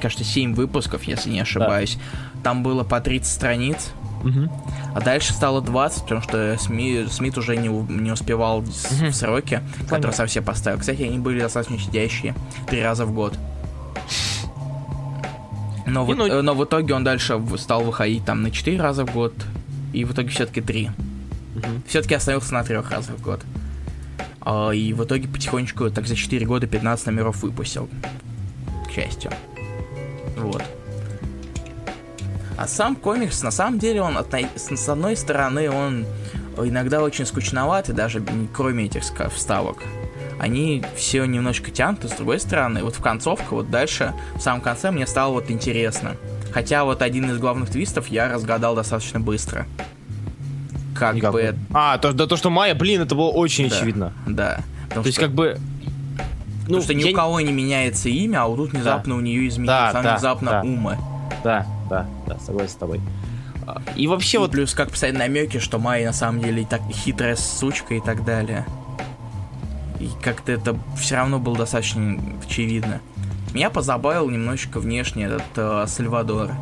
кажется, 7 выпусков, если не ошибаюсь. Там было по 30 страниц. Мгм. А дальше стало 20, потому что СМИ, Смит уже не, не успевал Мгм. в сроки, которые Понятно. совсем поставил. Кстати, они были достаточно щадящие. Три раза в год. Но, в, Не, ну- э, но в итоге он дальше в- стал выходить там на 4 раза в год. И в итоге все-таки 3. Мгм. Все-таки остановился на трех разах в год. А, и в итоге потихонечку, так за 4 года 15 номеров выпустил. К счастью. Вот. А сам комикс, на самом деле, он отно- с одной стороны, он иногда очень скучноватый, даже м, кроме этих вставок. Они все немножко тянуты, с другой стороны, вот в концовке, вот дальше, в самом конце мне стало вот интересно. Хотя вот один из главных твистов я разгадал достаточно быстро. Как Никакой. бы... А, то, да, то, что Майя, блин, это было очень Да. очевидно. Да. Потому То есть, что, как бы... потому что ни я у кого не меняется имя, а вот тут внезапно у нее изменилось, Да, а да, внезапно да. ума. Да, да, да, согласен с тобой. А, И вообще И вот... плюс как писать намеки, что Майя на самом деле и так хитрая сучка и так далее. И как-то это все равно было достаточно очевидно. Меня позабавил немножечко внешне этот э, Сальвадор.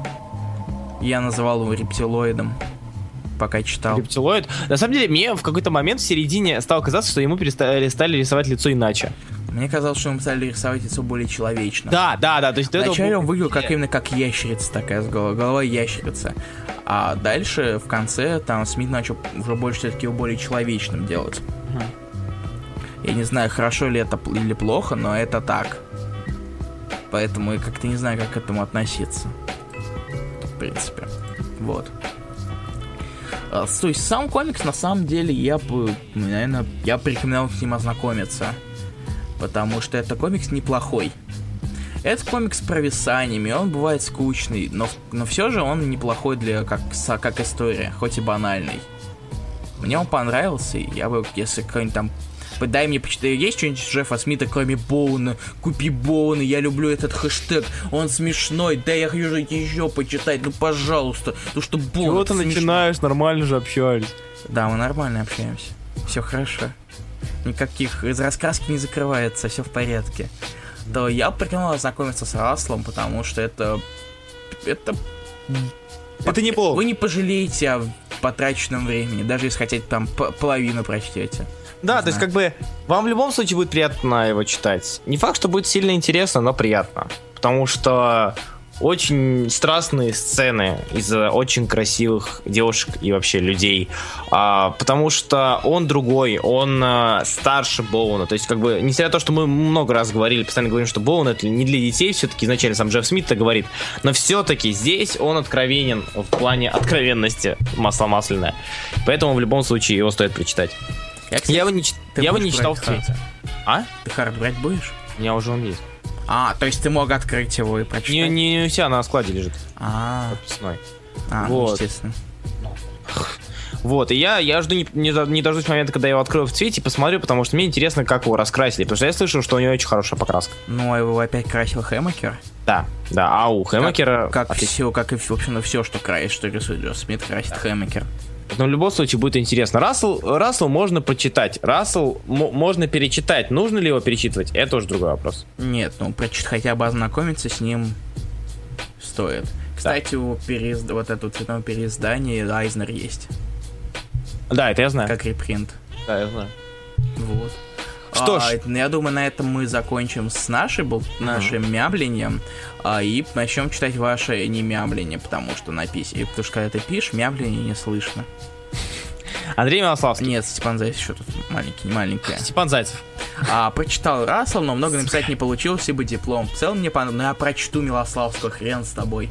Я называл его рептилоидом, пока читал. Рептилоид. На самом деле, мне в какой-то момент в середине стало казаться, что ему перестали стали рисовать лицо иначе. Мне казалось, что ему стали рисовать лицо более человечно. Да, да, да. То есть этого Вначале он выглядел как именно как ящерица такая, с голова, голова ящерицы. А дальше, в конце, там Смит начал уже больше все-таки его более человечным делать. Мгм. Я не знаю, хорошо ли это или плохо, но это так. Поэтому я как-то не знаю, как к этому относиться. В принципе. Вот. А, То есть сам комикс, на самом деле, я бы, наверное, я бы рекомендовал с ним ознакомиться. Потому что это комикс неплохой. Это комикс с провисаниями, он бывает скучный, но, но все же он неплохой для как, как история, хоть и банальный. Мне он понравился, и я бы, если какой-нибудь там Дай мне почитать, есть что-нибудь Джеффа Смита, кроме Боуна? Купи Боуна, я люблю этот хэштег, он смешной, да я хочу еще почитать, ну пожалуйста, ну что Боун Чего ты смешно. начинаешь, нормально же общались. Да, мы нормально общаемся, все хорошо. Никаких из раскраски не закрывается, все в порядке. То я бы порекомендовал ознакомиться с Раслом, потому что это... Это Это неплохо. Вы не пожалеете о потраченном времени, даже если хотите там половину прочтете. Да, то есть как бы вам в любом случае будет приятно его читать. Не факт, что будет сильно интересно, но приятно. Потому что очень страстные сцены из-за очень красивых девушек и вообще людей. А, потому что он другой, он а, старше Боуна. То есть, как бы, несмотря на то, что мы много раз говорили, постоянно говорим, что Боун это не для детей, все-таки изначально сам Джефф Смит это говорит. Но все-таки здесь он откровенен в плане откровенности масло масляное. Поэтому в любом случае его стоит прочитать. Я, кстати, Я его не, ты я его не читал в цвете. А? Ты хард брать будешь? У меня уже он есть. А, то есть ты мог открыть его и прочитать? Не, не у себя на складе лежит. А, Подписной. а Вот. естественно. Вот, и я, я жду, не, не, не дождусь момента, когда я его открою в цвете и посмотрю, потому что мне интересно, как его раскрасили. Потому что я слышал, что у него очень хорошая покраска. Ну, а его опять красил Хэммакер. Да, да, а у Хэммакера... Как отлично. все, как и, в общем, все, что красит, что рисует Джо Смит, красит Хэммакер. Но в любом случае будет интересно. Рассел, Рассел можно прочитать. Рассел м- можно перечитать. Нужно ли его перечитывать? Это уже другой вопрос. Нет, ну, прочит, хотя бы ознакомиться с ним стоит. Кстати, у переизд... вот этого цветного переиздания Айзнер есть, Да, это я знаю. как репринт. Да, я знаю. Вот. Что А, ж. это- я думаю, на этом мы закончим с нашей, был, нашим мямлением а, и начнем читать ваше не мямление, потому что написано. Потому что когда ты пишешь, мямление не слышно. Андрей Милославский. Нет, Степан Зайц еще тут маленький, не маленькая. Степан Зайцев. А, прочитал Рассел, но много написать не получилось, ибо диплом. В целом мне понравилось. Ну, я прочту Милославского, хрен с тобой.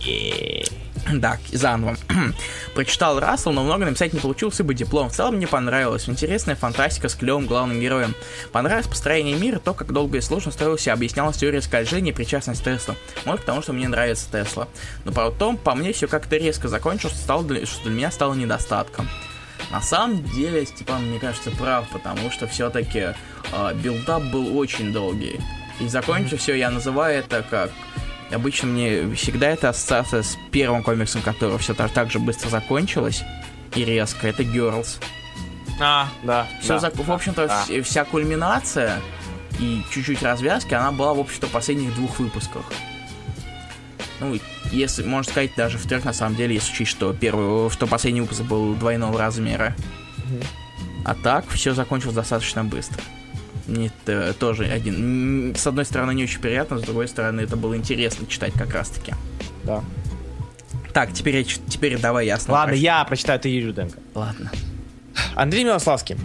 [CLEARS THROAT] Да, заново. [CLEARS THROAT] Прочитал Рассел, но много написать не получилось, ибо диплом. В целом мне понравилось. Интересная фантастика с клевым главным героем. Понравилось построение мира, то, как долго и сложно строился объяснялась теория скольжения и причастность Тесла. Может, потому что мне нравится Тесла. Но потом, по мне, все как-то резко закончилось, что, стало для, что для меня стало недостатком. На самом деле, Степан, мне кажется, прав, потому что все-таки buildup был очень долгий. И закончив все, я называю это как обычно мне всегда это ассоциация с первым комиксом, который все так, так же быстро закончилось и резко. Это Girls. А, да. Все, да. в общем-то, Да. вс- вся кульминация и чуть-чуть развязки, она была, в общем-то, в последних двух выпусках. Ну, если, можно сказать, даже в трех, на самом деле, если учесть, что первый, что последний выпуск был двойного размера. А так, все закончилось достаточно быстро. Мне это тоже один... С одной стороны, не очень приятно, с другой стороны, это было интересно читать как раз-таки. Да. Так, теперь, теперь давай я снова Ладно, прочту. я прочитаю, ты Юрий Руденко. Ладно. Андрей Милославский.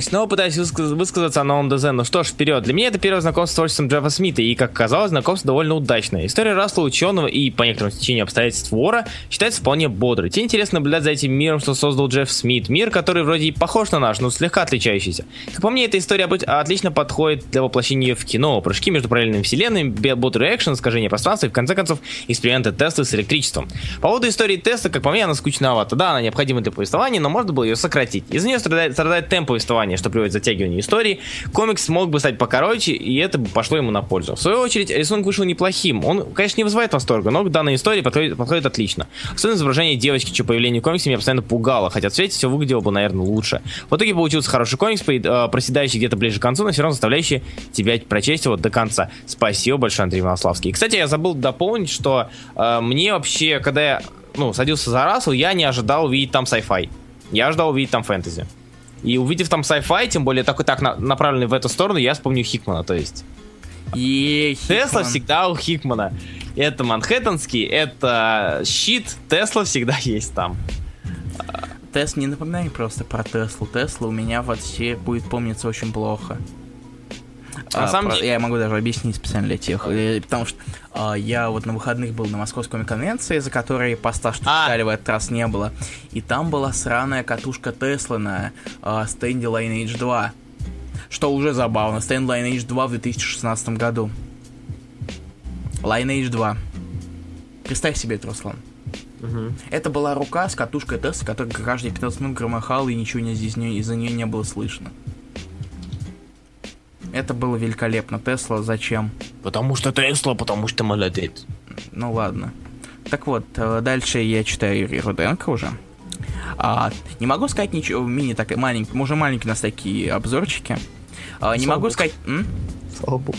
Снова пытаюсь высказ- высказаться о новом ДЗ, ну что ж, вперед. Для меня это первое знакомство с творчеством Джеффа Смита, и, как оказалось, знакомство довольно удачное. История Расла ученого и, по некоторым стечению обстоятельств, вора считается вполне бодрой. Тебе интересно наблюдать за этим миром, что создал Джефф Смит. Мир, который вроде и похож на наш, но слегка отличающийся. Как по мне, эта история отлично подходит для воплощения ее в кино. Прыжки между параллельными вселенными, бодрый экшен, искажение пространства и, в конце концов, эксперименты Теслы с электричеством. По поводу истории Тесла, как по мне, она скучновата. Да, она необходима для повествования, но можно было ее сократить. Из-за нее страдает, страдает темп повествования, что приводит к затягиванию истории. Комикс мог бы стать покороче, и это бы пошло ему на пользу. В свою очередь, рисунок вышел неплохим. Он, конечно, не вызывает восторга, но к данной истории подходит, подходит отлично. Особенно изображение девочки, чье появление в комиксе меня постоянно пугало, хотя в цвете все выглядело бы, наверное, лучше. В итоге получился хороший комикс, э, проседающий где-то ближе к концу, но все равно заставляющий тебя прочесть его до конца. Спасибо большое, Андрей Малославский. И, кстати, я забыл дополнить, что э, мне вообще, когда я ну, садился за Рассел, я не ожидал увидеть там sci-fi. Я ожидал увидеть там фэнтези. И увидев там sci-fi, тем более такой так на- направленный в эту сторону, я вспомню Хикмана, то есть. Е, Тесла всегда у Хикмана. Это Манхэттенский, это щит, Тесла всегда есть там. Тес, не напоминай просто про Теслу. Тесла у меня в все будет помниться очень плохо. На А, самом про- деле- Я могу даже объяснить специально для тех, э, потому что а, я вот на выходных был на Московской конвенции, за которой поста что А. читали в этот раз не было, и там была сраная катушка Теслы на а, стенде Lineage 2. Что уже забавно, стенд Lineage 2 в 2016 году. Lineage 2. Представь себе это, Руслан. Это была рука с катушкой Теслы, которая каждые 15 минут громыхала, и ничего не, здесь не, из-за нее не было слышно. Это было великолепно. Тесла зачем? Потому что Тесла, потому что молодец. Ну ладно. Так вот, э, дальше я читаю Юрия Руденко уже. А, не могу сказать ничего, мини так маленький, уже маленькие у нас такие обзорчики. А, не Слава могу богу. сказать... М? Слава богу.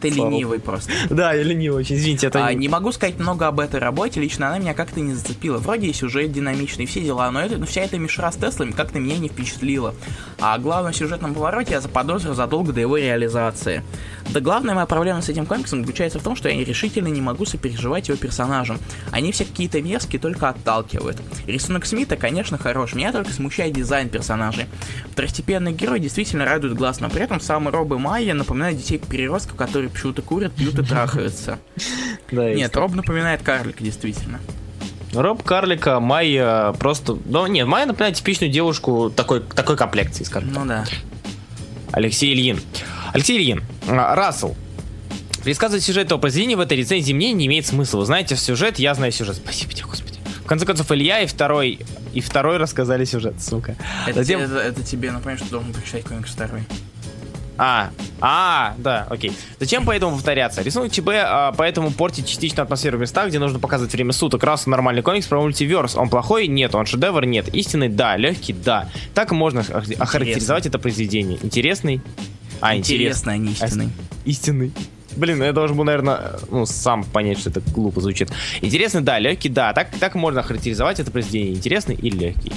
Ты Слава ленивый просто. [LAUGHS] Да, я ленивый очень, извините, это А, не... не могу сказать много об этой работе, лично она меня как-то не зацепила. Вроде и сюжет динамичный, все дела, но, это, но вся эта мишура с Теслами как-то меня не впечатлила. А о главном сюжетном повороте я заподозрил задолго до его реализации. Да главная моя проблема с этим комиксом заключается в том, что я решительно не могу сопереживать его персонажам. Они все какие-то мерзкие, только отталкивают. Рисунок Смита, конечно, хорош, меня только смущает дизайн персонажей. Второстепенный герой действительно радует глаз, но при этом самый Роб и Майя напоминают детей-переростков, которые почему-то курят, пьют и трахаются. [LAUGHS] Нет, Роб напоминает карлика, действительно. Роб Карлика, Майя просто... Ну, нет, Майя напоминает типичную девушку такой, такой комплекции, скажем. Ну да. Алексей Ильин. Алексей Ильин. А, Рассел. Пересказывать сюжет этого произведения в этой рецензии мне не имеет смысла. Вы знаете сюжет, я знаю сюжет. Спасибо тебе, Господи. В конце концов, Илья и второй, и второй рассказали сюжет, сука. Это, Затем- те- это, это тебе напомню, что должен прочитать комикс второй. А, а, да, окей. Зачем поэтому повторяться? Рисунок ЧБ а, поэтому портит частично атмосферу в местах, где нужно показывать время суток. Раз нормальный комикс про мультиверс, он плохой? Нет. Он шедевр? Нет. Истинный? Да. Легкий? Да. Так можно ох- охарактеризовать это произведение. Интересный? А, интересный. Интересно, а не истинный. Истинный. Блин, я должен был, наверное, ну, сам понять, что это глупо звучит. Интересный, да, легкий, да. Так, так можно характеризовать это произведение. Интересный и легкий.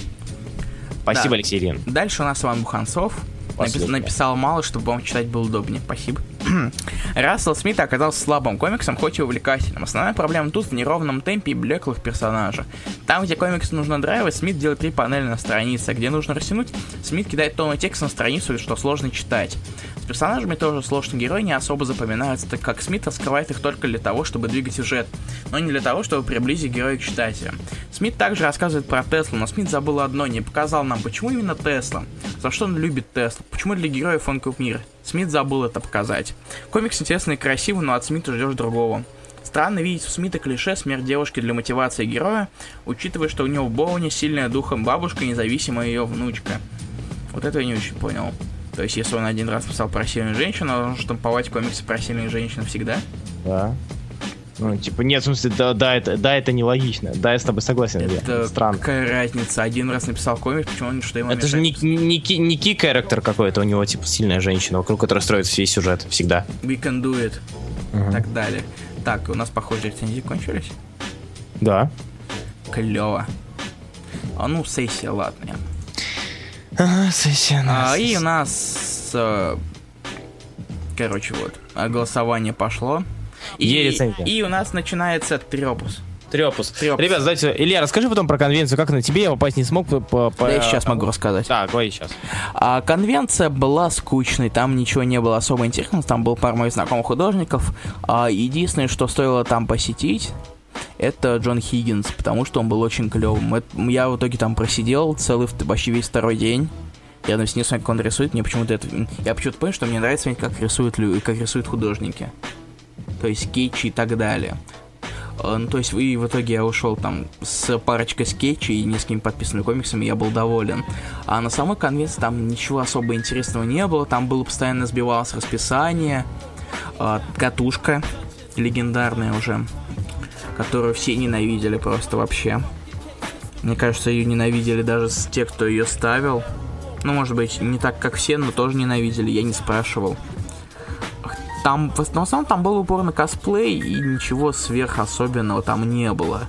Спасибо, Да. Алексей Ильин. Дальше у нас Иван Буханцов. Напис- написал мало, чтобы вам читать было удобнее. Спасибо. [CLEARS THROAT] Рассел Смит оказался слабым комиксом, хоть и увлекательным. Основная проблема тут в неровном темпе и блеклых персонажах. Там, где комикс нужно драйвить, Смит делает три панели на странице, а где нужно растянуть, Смит кидает тонну текста на страницу, что сложно читать. Персонажами тоже сложные герои не особо запоминаются, так как Смит раскрывает их только для того, чтобы двигать сюжет, но не для того, чтобы приблизить героя к читателям. Смит также рассказывает про Теслу, но Смит забыл одно, не показал нам, почему именно Тесла, за что он любит Теслу, почему для героев он кумир. Смит забыл это показать. Комикс интересный и красивый, но от Смита ждешь другого. Странно видеть в Смита клише смерть девушки для мотивации героя, учитывая, что у него в Боуне сильная духом бабушка, независимая ее внучка. Вот это я не очень понял. То есть, если он один раз писал про сильную женщину, он должен штамповать комиксы про сильных женщин всегда? Да. Ну, типа, нет, в смысле, да, да, это, да, это нелогично. Да, я с тобой согласен. Это Странно. какая разница? Один раз написал комикс, почему он что ему Это же не, не, ки- не ки характер какой-то, у него, типа, сильная женщина, вокруг которой строится весь сюжет всегда. We can do it. Мгм. Так далее. Так, у нас, похоже, рецензии кончились. Да. Клево. А ну, сессия, ладно. А, и у нас... э, короче, вот. Голосование пошло. И, и у нас начинается трепус. Трепус. Трепус. Ребят, знаете, Илья, расскажи потом про конвенцию, как на тебе я попасть не смог. По, по- по- Да, я сейчас могу рассказать. Да, говори сейчас. А конвенция была скучной, там ничего не было особо интересного, там был пара моих знакомых художников. А единственное, что стоило там посетить, это Джон Хиггинс, потому что он был очень клевым. Я в итоге там просидел целый, почти весь второй день. Я на не как он рисует, мне почему-то это... Я почему-то понял, что мне нравится смотреть, как рисуют, лю- как рисуют художники. То есть скетчи и так далее. Э, Ну, то есть, и в итоге я ушел там с парочкой скетчей и несколькими подписанными комиксами, я был доволен. А на самой конвенции там ничего особо интересного не было, там было постоянно сбивалось расписание, э, катушка легендарная уже, которую все ненавидели просто вообще. Мне кажется, ее ненавидели даже те, кто ее ставил. Ну, может быть, не так, как все, но тоже ненавидели, я не спрашивал. Там, в основном, там был упор на косплей, и ничего сверх особенного там не было.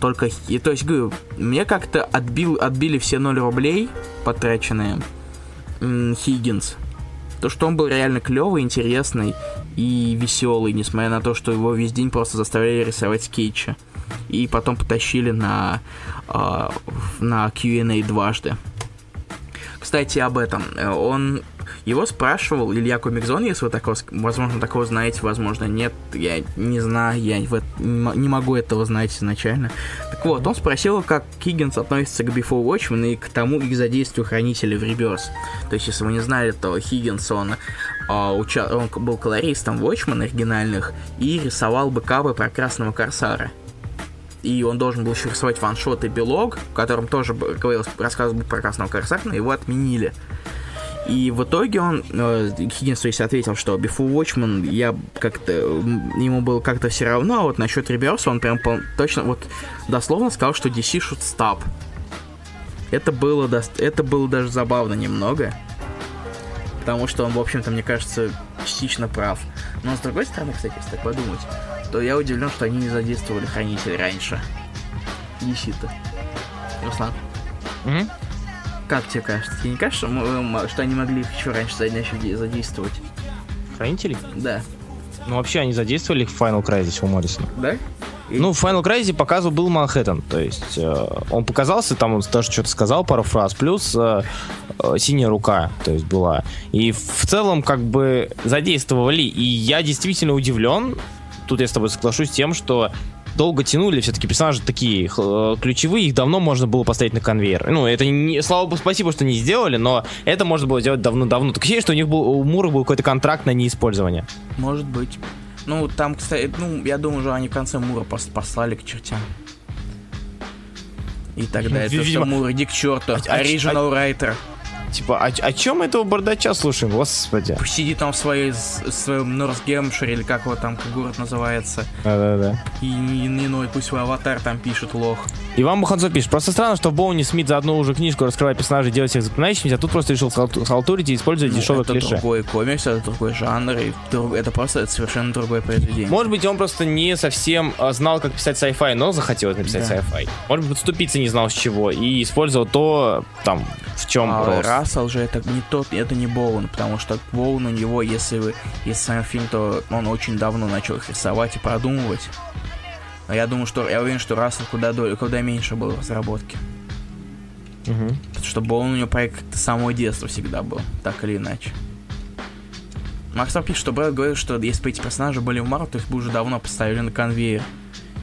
Только, и, то есть, говорю, мне как-то отбил, отбили все 0 рублей, потраченные, Хиггинс. То, что он был реально клевый, интересный и веселый, несмотря на то, что его весь день просто заставляли рисовать скетчи. И потом потащили на, в- на Q&A дважды. Кстати, об этом. Э, Он его спрашивал Илья Комикзон, если вы такого, возможно, такого знаете, возможно, нет, я не знаю, я в не мо- не могу этого знать изначально. Так вот, он спросил, как Хиггинс относится к Before Watchmen и к тому их задействию хранителей в Реберс. То есть, если вы не знали, то Хиггинс, он, уча- он был колористом Watchmen оригинальных и рисовал бэкапы про Красного Корсара. И он должен был еще рисовать ваншот и белог, в котором тоже говорилось, рассказывал про Красного Корсара, но его отменили. И в итоге он, э, Хиггинс, то есть, ответил, что Before Watchmen я как-то, ему было как-то все равно, а вот насчет Реберса он прям пол- точно, вот дословно сказал, что DC should stop. Это было, это было даже забавно немного. Потому что он, в общем-то, мне кажется, частично прав. Но с другой стороны, кстати, если так подумать, то я удивлен, что они не задействовали хранителей раньше. DC-то. Руслан, Мгм. как тебе кажется? Тебе не кажется, м- что они могли их еще раньше задействовать? Хранителей? Да. Ну, вообще, они задействовали их в Final Crisis у Моррисона. Да? Ну, в Final Crisis показу был Манхэттен, то есть э, он показался, там он даже что-то сказал, пару фраз, плюс э, э, синяя рука, то есть была. И в целом как бы задействовали, и я действительно удивлен, тут я с тобой соглашусь, тем, что долго тянули, все-таки персонажи такие э, ключевые, их давно можно было поставить на конвейер. Ну, это не, слава богу, спасибо, что не сделали, но это можно было сделать давно-давно. Так ощущение, что у них был, у Мура был какой-то контракт на неиспользование. Может быть. Ну, там, кстати, ну, я думаю, что они в конце Мура пос- послали к чертям. И так далее. То, что Видимо. Мур, иди к черту. А- а- Оригинал райтер. Типа, о, о чем этого бардача слушаем, господи? Сидит там в своей, с- своем Норс Гемпшире, или как его там, город называется. Да-да-да. И не, не ной, пусть свой аватар там пишет лох. Иван Буханцов пишет, просто странно, что Боуни Смит за одну уже книжку раскрывает персонажей, делать всех запоминающимися, а тут просто решил схалтурить и использовать Ну, дешевые это клише. другой комикс, это другой жанр, и друг- это просто это совершенно другое произведение. Может быть, он просто не совсем а, знал, как писать sci-fi, но захотелось написать Да. sci-fi. Может быть, подступиться не знал с чего и использовал то, там, в чем А. Рассел же это не тот, это не Боун, потому что Боун у него, если вы, если сам фильм, то он очень давно начал их рисовать и продумывать. А я думаю, что я уверен, что Рассел куда, куда меньше был в разработке. Мгм. Потому что Боун у него проект с самого детства всегда был, так или иначе. Максов пишет, что Брэд говорит, что если бы эти персонажи были в Мару, то их бы уже давно поставили на конвейер.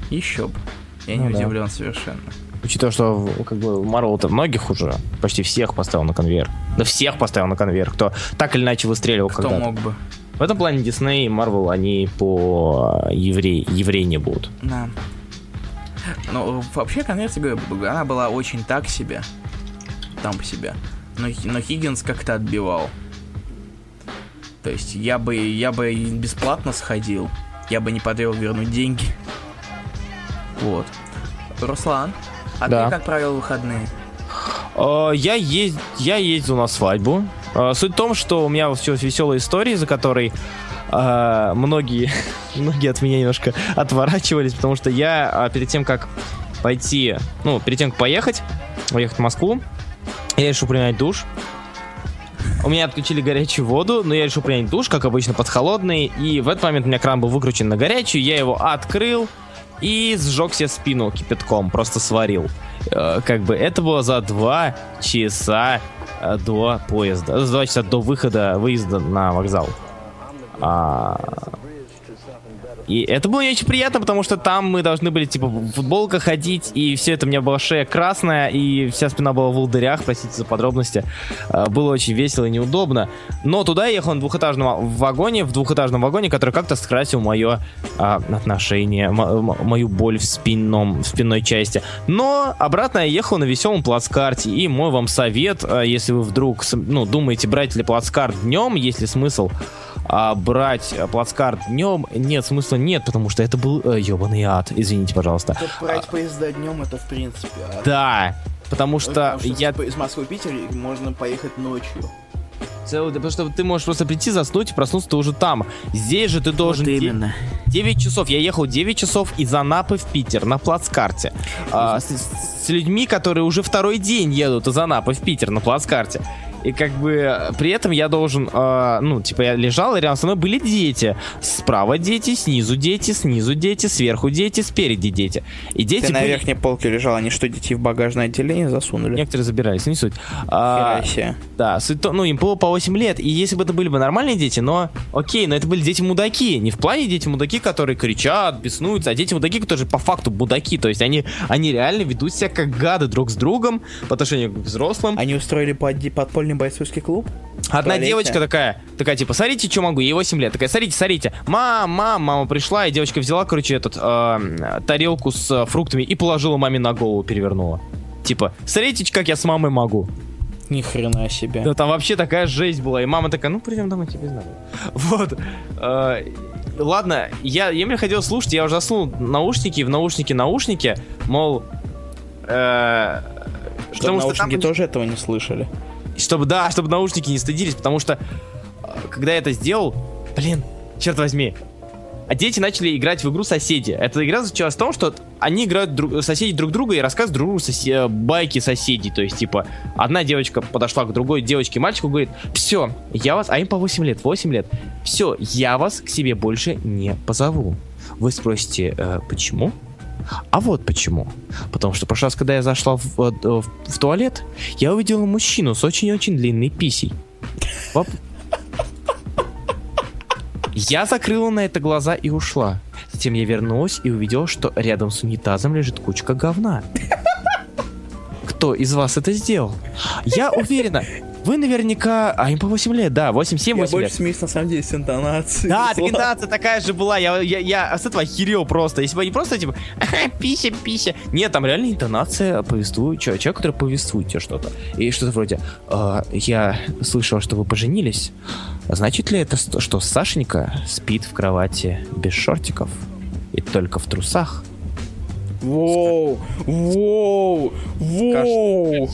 Еще бы. Я не Ну да. удивлен совершенно. Учитывая, что как бы Марвел-то многих уже, почти всех поставил на конвейер. Да всех поставил на конвейер, кто так или иначе выстреливал Кто когда-то. мог бы? В этом плане Дисней и Марвел, они по э, еврей, еврей не будут. Да. Ну, вообще, конверсия, она была очень так себе. Там по себе. Но, но Хиггинс как-то отбивал. То есть я бы, я бы бесплатно сходил. я бы не подвел вернуть деньги. Вот. Руслан, а Да. ты как провел выходные? Э, Я, ез- я ездил на свадьбу. Э, Суть в том, что у меня все веселая история, за которой э, многие, [LAUGHS] многие от меня немножко отворачивались, потому что я а, перед тем, как пойти, ну, перед тем, как поехать, уехать в Москву, я решил принять душ. У меня отключили горячую воду, но я решил принять душ, как обычно, под холодный. И в этот момент у меня кран был выкручен на горячую, я его открыл и сжег себе спину кипятком, просто сварил. Э, Как бы это было за два часа э, до поезда, за два часа до выхода, выезда на вокзал. А, И это было не очень приятно, потому что там мы должны были, типа, в футболках ходить, и все это у меня была шея красная, и вся спина была в волдырях, простите за подробности. Э, Было очень весело и неудобно. Но туда я ехал на двухэтажном вагоне, в двухэтажном вагоне, который как-то скрасил мое а, отношение, мою боль в спинном, в спинной части. Но обратно я ехал на веселом плацкарте, и мой вам совет, а, если вы вдруг, ну, думаете, брать ли плацкарт днем, есть ли смысл а, брать а, плацкарт днем, нет, смысла нет, потому что это был э, ебаный ад, извините, пожалуйста. брать поезда днем это в принципе. Да, потому что я из Москвы в Питер можно поехать ночью. целый, потому что ты можешь просто прийти, заснуть и проснуться ты уже там. Здесь же ты должен... де- 9 часов. Я ехал 9 часов из Анапы в Питер на плацкарте. А, с- с людьми, которые уже второй день едут из Анапы в Питер на плацкарте. И как бы э, при этом я должен, э, ну, типа я лежал, и рядом со мной были дети. Справа дети, снизу дети, снизу дети, сверху дети, спереди дети. И дети Ты на были- верхней полке лежал, они что, детей в багажное отделение засунули? Некоторые забирались, не суть. А, да, суть ну, им было по 8 лет, и если бы это были бы нормальные дети, но, окей, но это были дети-мудаки, не в плане дети-мудаки, которые кричат, беснуются, а дети-мудаки, которые по факту мудаки, то есть они, они реально ведут себя как гады друг с другом по отношению к взрослым. Они устроили подди- подпольный бойцовский клуб? Одна туалете? девочка такая, такая, типа, смотрите, что могу, ей 8 лет, такая, смотрите, смотрите, мам, мам, мама пришла, и девочка взяла, короче, этот, э, тарелку с фруктами и положила маме на голову, перевернула. Типа, смотрите, как я с мамой могу. Ни хрена себе. Да там вообще такая жесть была. И мама такая, ну придем домой, тебе знаю. Вот. Э, Ладно, я, я мне хотел слушать, я уже заснул наушники, в наушники наушники, мол... э, Чтобы потому что там- наушники тоже этого не слышали. Чтобы, да, чтобы наушники не стыдились, потому что э, когда я это сделал, блин, черт возьми, а дети начали играть в игру соседи. Эта игра заключалась в том, что они играют друг, соседи друг друга и рассказывают друг другу сосе- байки соседей. То есть, типа, одна девочка подошла к другой девочке, мальчику, говорит, все, я вас, а им по 8 лет, 8 лет, все, я вас к себе больше не позову. Вы спросите, «Э, почему? А вот почему. Потому что прошлый раз, когда я зашла в, э, в- в туалет, я увидела мужчину с очень-очень длинной писей. Воп- Я закрыла на это глаза и ушла. Затем я вернулась и увидела, что рядом с унитазом лежит кучка говна. Кто из вас это сделал? Я уверена, вы наверняка... А им по 8 лет, да, 8-7, Я 8 больше лет. смеюсь, на самом деле, с интонацией. Да, Слова. интонация такая же была. Я, я, я с этого охерел просто. Если бы они просто типа «Ага, пися, пися. Нет, там реально интонация повествует. Человек, человек, который повествует тебе что-то. И что-то вроде «А, Я слышал, что вы поженились. Значит ли это, что Сашенька спит в кровати без шортиков? И только в трусах? Воу, воу, воу.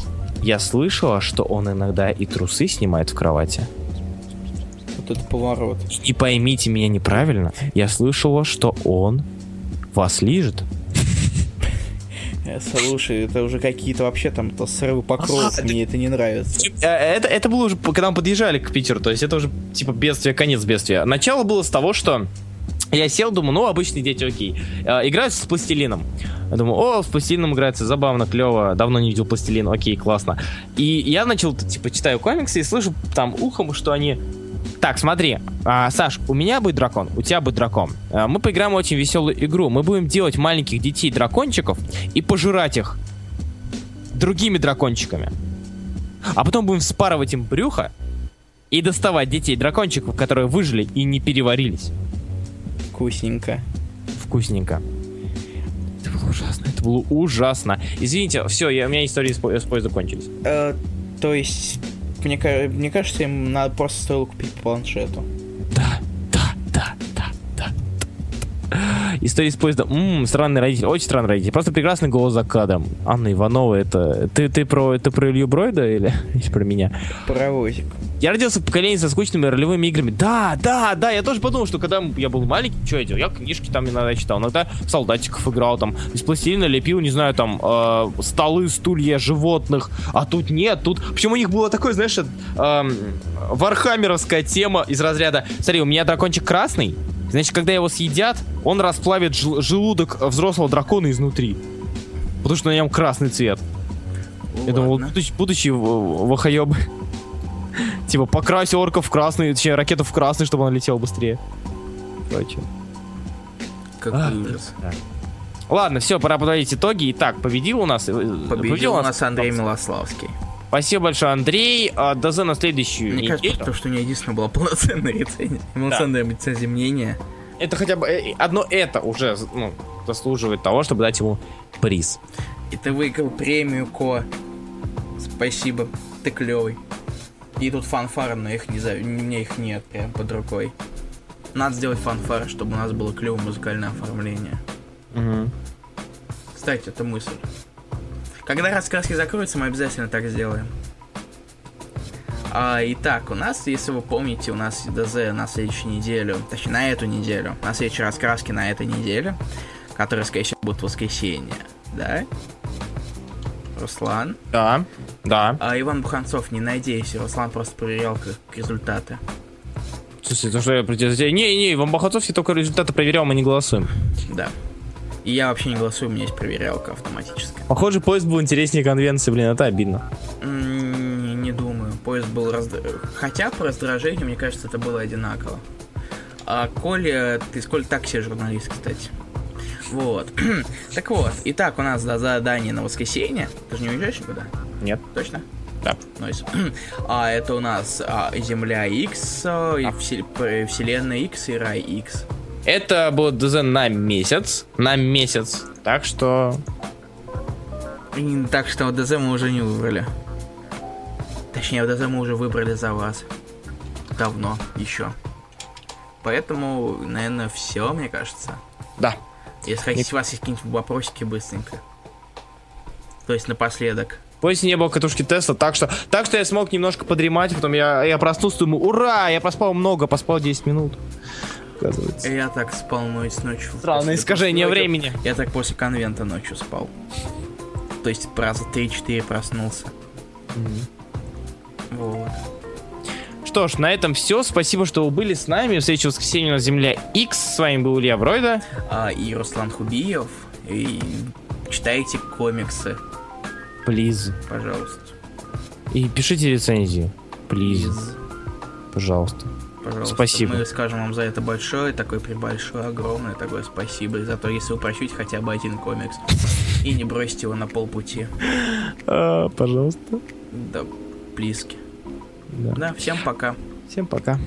Я слышала, что он иногда и трусы снимает в кровати. Вот это поворот. И поймите меня неправильно. Я слышала, что он вас лижет. [LAUGHS] Э, Слушай, это уже какие-то вообще там то срывы покровов, А, мне это не нравится. Э, Это, это было уже, когда мы подъезжали к Питеру, то есть это уже типа бедствие, конец бедствия. Начало было с того, что я сел, думаю, ну, обычные дети, окей. Э, Играют с пластилином. Я думаю, о, с пластилином играется, забавно, клево, давно не видел пластилин, окей, классно. И я начал, типа, читаю комиксы и слышу там ухом, что они... Так, смотри, а, Саш, у меня будет дракон, у тебя будет дракон. А, мы поиграем в очень веселую игру. Мы будем делать маленьких детей дракончиков и пожирать их другими дракончиками. А потом будем вспарывать им брюхо и доставать детей дракончиков, которые выжили и не переварились. Вкусненько. Вкусненько. Это было ужасно. Это было ужасно. Извините, все, я, у меня истории с, по- с поезда кончились. Э, то есть, мне, мне кажется, им надо просто стоило купить планшету. Да, да, да, да, да. История с поезда. Ммм, странный родитель, очень странный родитель. Просто прекрасный голос за кадром. Анна Иванова, это... Ты, ты про, это про Илью Бройда или, [LAUGHS] или про меня? Паровозик. Я родился в поколении со скучными ролевыми играми. Да, да, да, я тоже подумал, что когда я был маленький, что я делал? Я книжки там иногда читал, иногда солдатиков играл, там, из пластилина лепил, не знаю, там, э, столы, стулья животных, а тут нет, тут... Почему у них было такое, знаешь, э, вархаммеровская тема из разряда, смотри, у меня дракончик красный, значит, когда его съедят, он расплавит жел- желудок взрослого дракона изнутри. Потому что на нем красный цвет. Я думал, Ладно. будучи, будучи в- вахаёбы. Типа, покрась орков в красный, точнее, ракету в красный, чтобы она летела быстрее. Короче. Какой А, ужас. Ладно, все, пора подводить итоги. Итак, победил у нас... э, Победил у нас Андрей Милославский. Спасибо большое, Андрей. А, ДЗ на следующую Мне кажется, неделю. то, что меня единственное было [LAUGHS] полноценное рецензия. Полноценное рецензия мнения. Это хотя бы... э, Одно это уже ну, заслуживает того, чтобы дать ему приз. И ты выиграл премию Ко. Спасибо, ты клевый. И тут фанфары, но их не за... у меня их нет прям под рукой. Надо сделать фанфары, чтобы у нас было клевое музыкальное оформление. Мгм. Кстати, это мысль. Когда раскраски закроются, мы обязательно так сделаем. А, итак, у нас, если вы помните, у нас ДЗ на следующую неделю, точнее, на эту неделю, на следующей раскраске на этой неделе, которая, скорее всего, будет воскресенье, да? Руслан. Да, да. А Иван Буханцов, не надейся, Руслан просто проверял как результаты. Слушай, то что я против... Не, не, в Бахатовске только результаты проверял, мы не голосуем. Да. И я вообще не голосую, у меня есть проверялка автоматическая. Похоже, поезд был интереснее конвенции, блин, это обидно. Не, не думаю. Поезд был раздра... Хотя по раздражению, мне кажется, это было одинаково. А Коля, ты сколь так себе журналист, кстати. Вот. [CLEARS THROAT] так вот. Итак, у нас да, задание на воскресенье. Ты же не уезжаешь никуда? Нет. Точно? Да. Нойс. [CLEARS THROAT] а это у нас а, Земля X, а, и всел- п- Вселенная X и Рай X. Это было ДЗ на месяц. На месяц. Так что... И Так что ДЗ мы уже не выбрали. Точнее, ДЗ мы уже выбрали за вас. Давно еще. Поэтому, наверное, все, мне кажется. Да. Если хотите, у вас есть какие-нибудь вопросики быстренько. То есть напоследок. Поезд не было катушки Тесла, так что, так что я смог немножко подремать, потом я, я проснулся, думаю, ура, я поспал много, поспал 10 минут. Оказывается. Я так спал ночь ночью. Странное искажение после- времени. Я так после конвента ночью спал. То есть раза 3-4 проснулся. Вот. Что ж, на этом все. Спасибо, что вы были с нами. В следующее воскресенье на Земля X. С вами был Илья Бройда. А, и Руслан Хубиев. И читайте комиксы, Плиз. пожалуйста. И пишите рецензии. Плиз. Пожалуйста. Пожалуйста. Спасибо. Мы скажем вам за это большое, такое прибольшое, огромное такое спасибо. И за то, если вы прочтете хотя бы один комикс и не бросите его на полпути. А, пожалуйста. Да, близки. Да. Да, всем пока. Всем пока.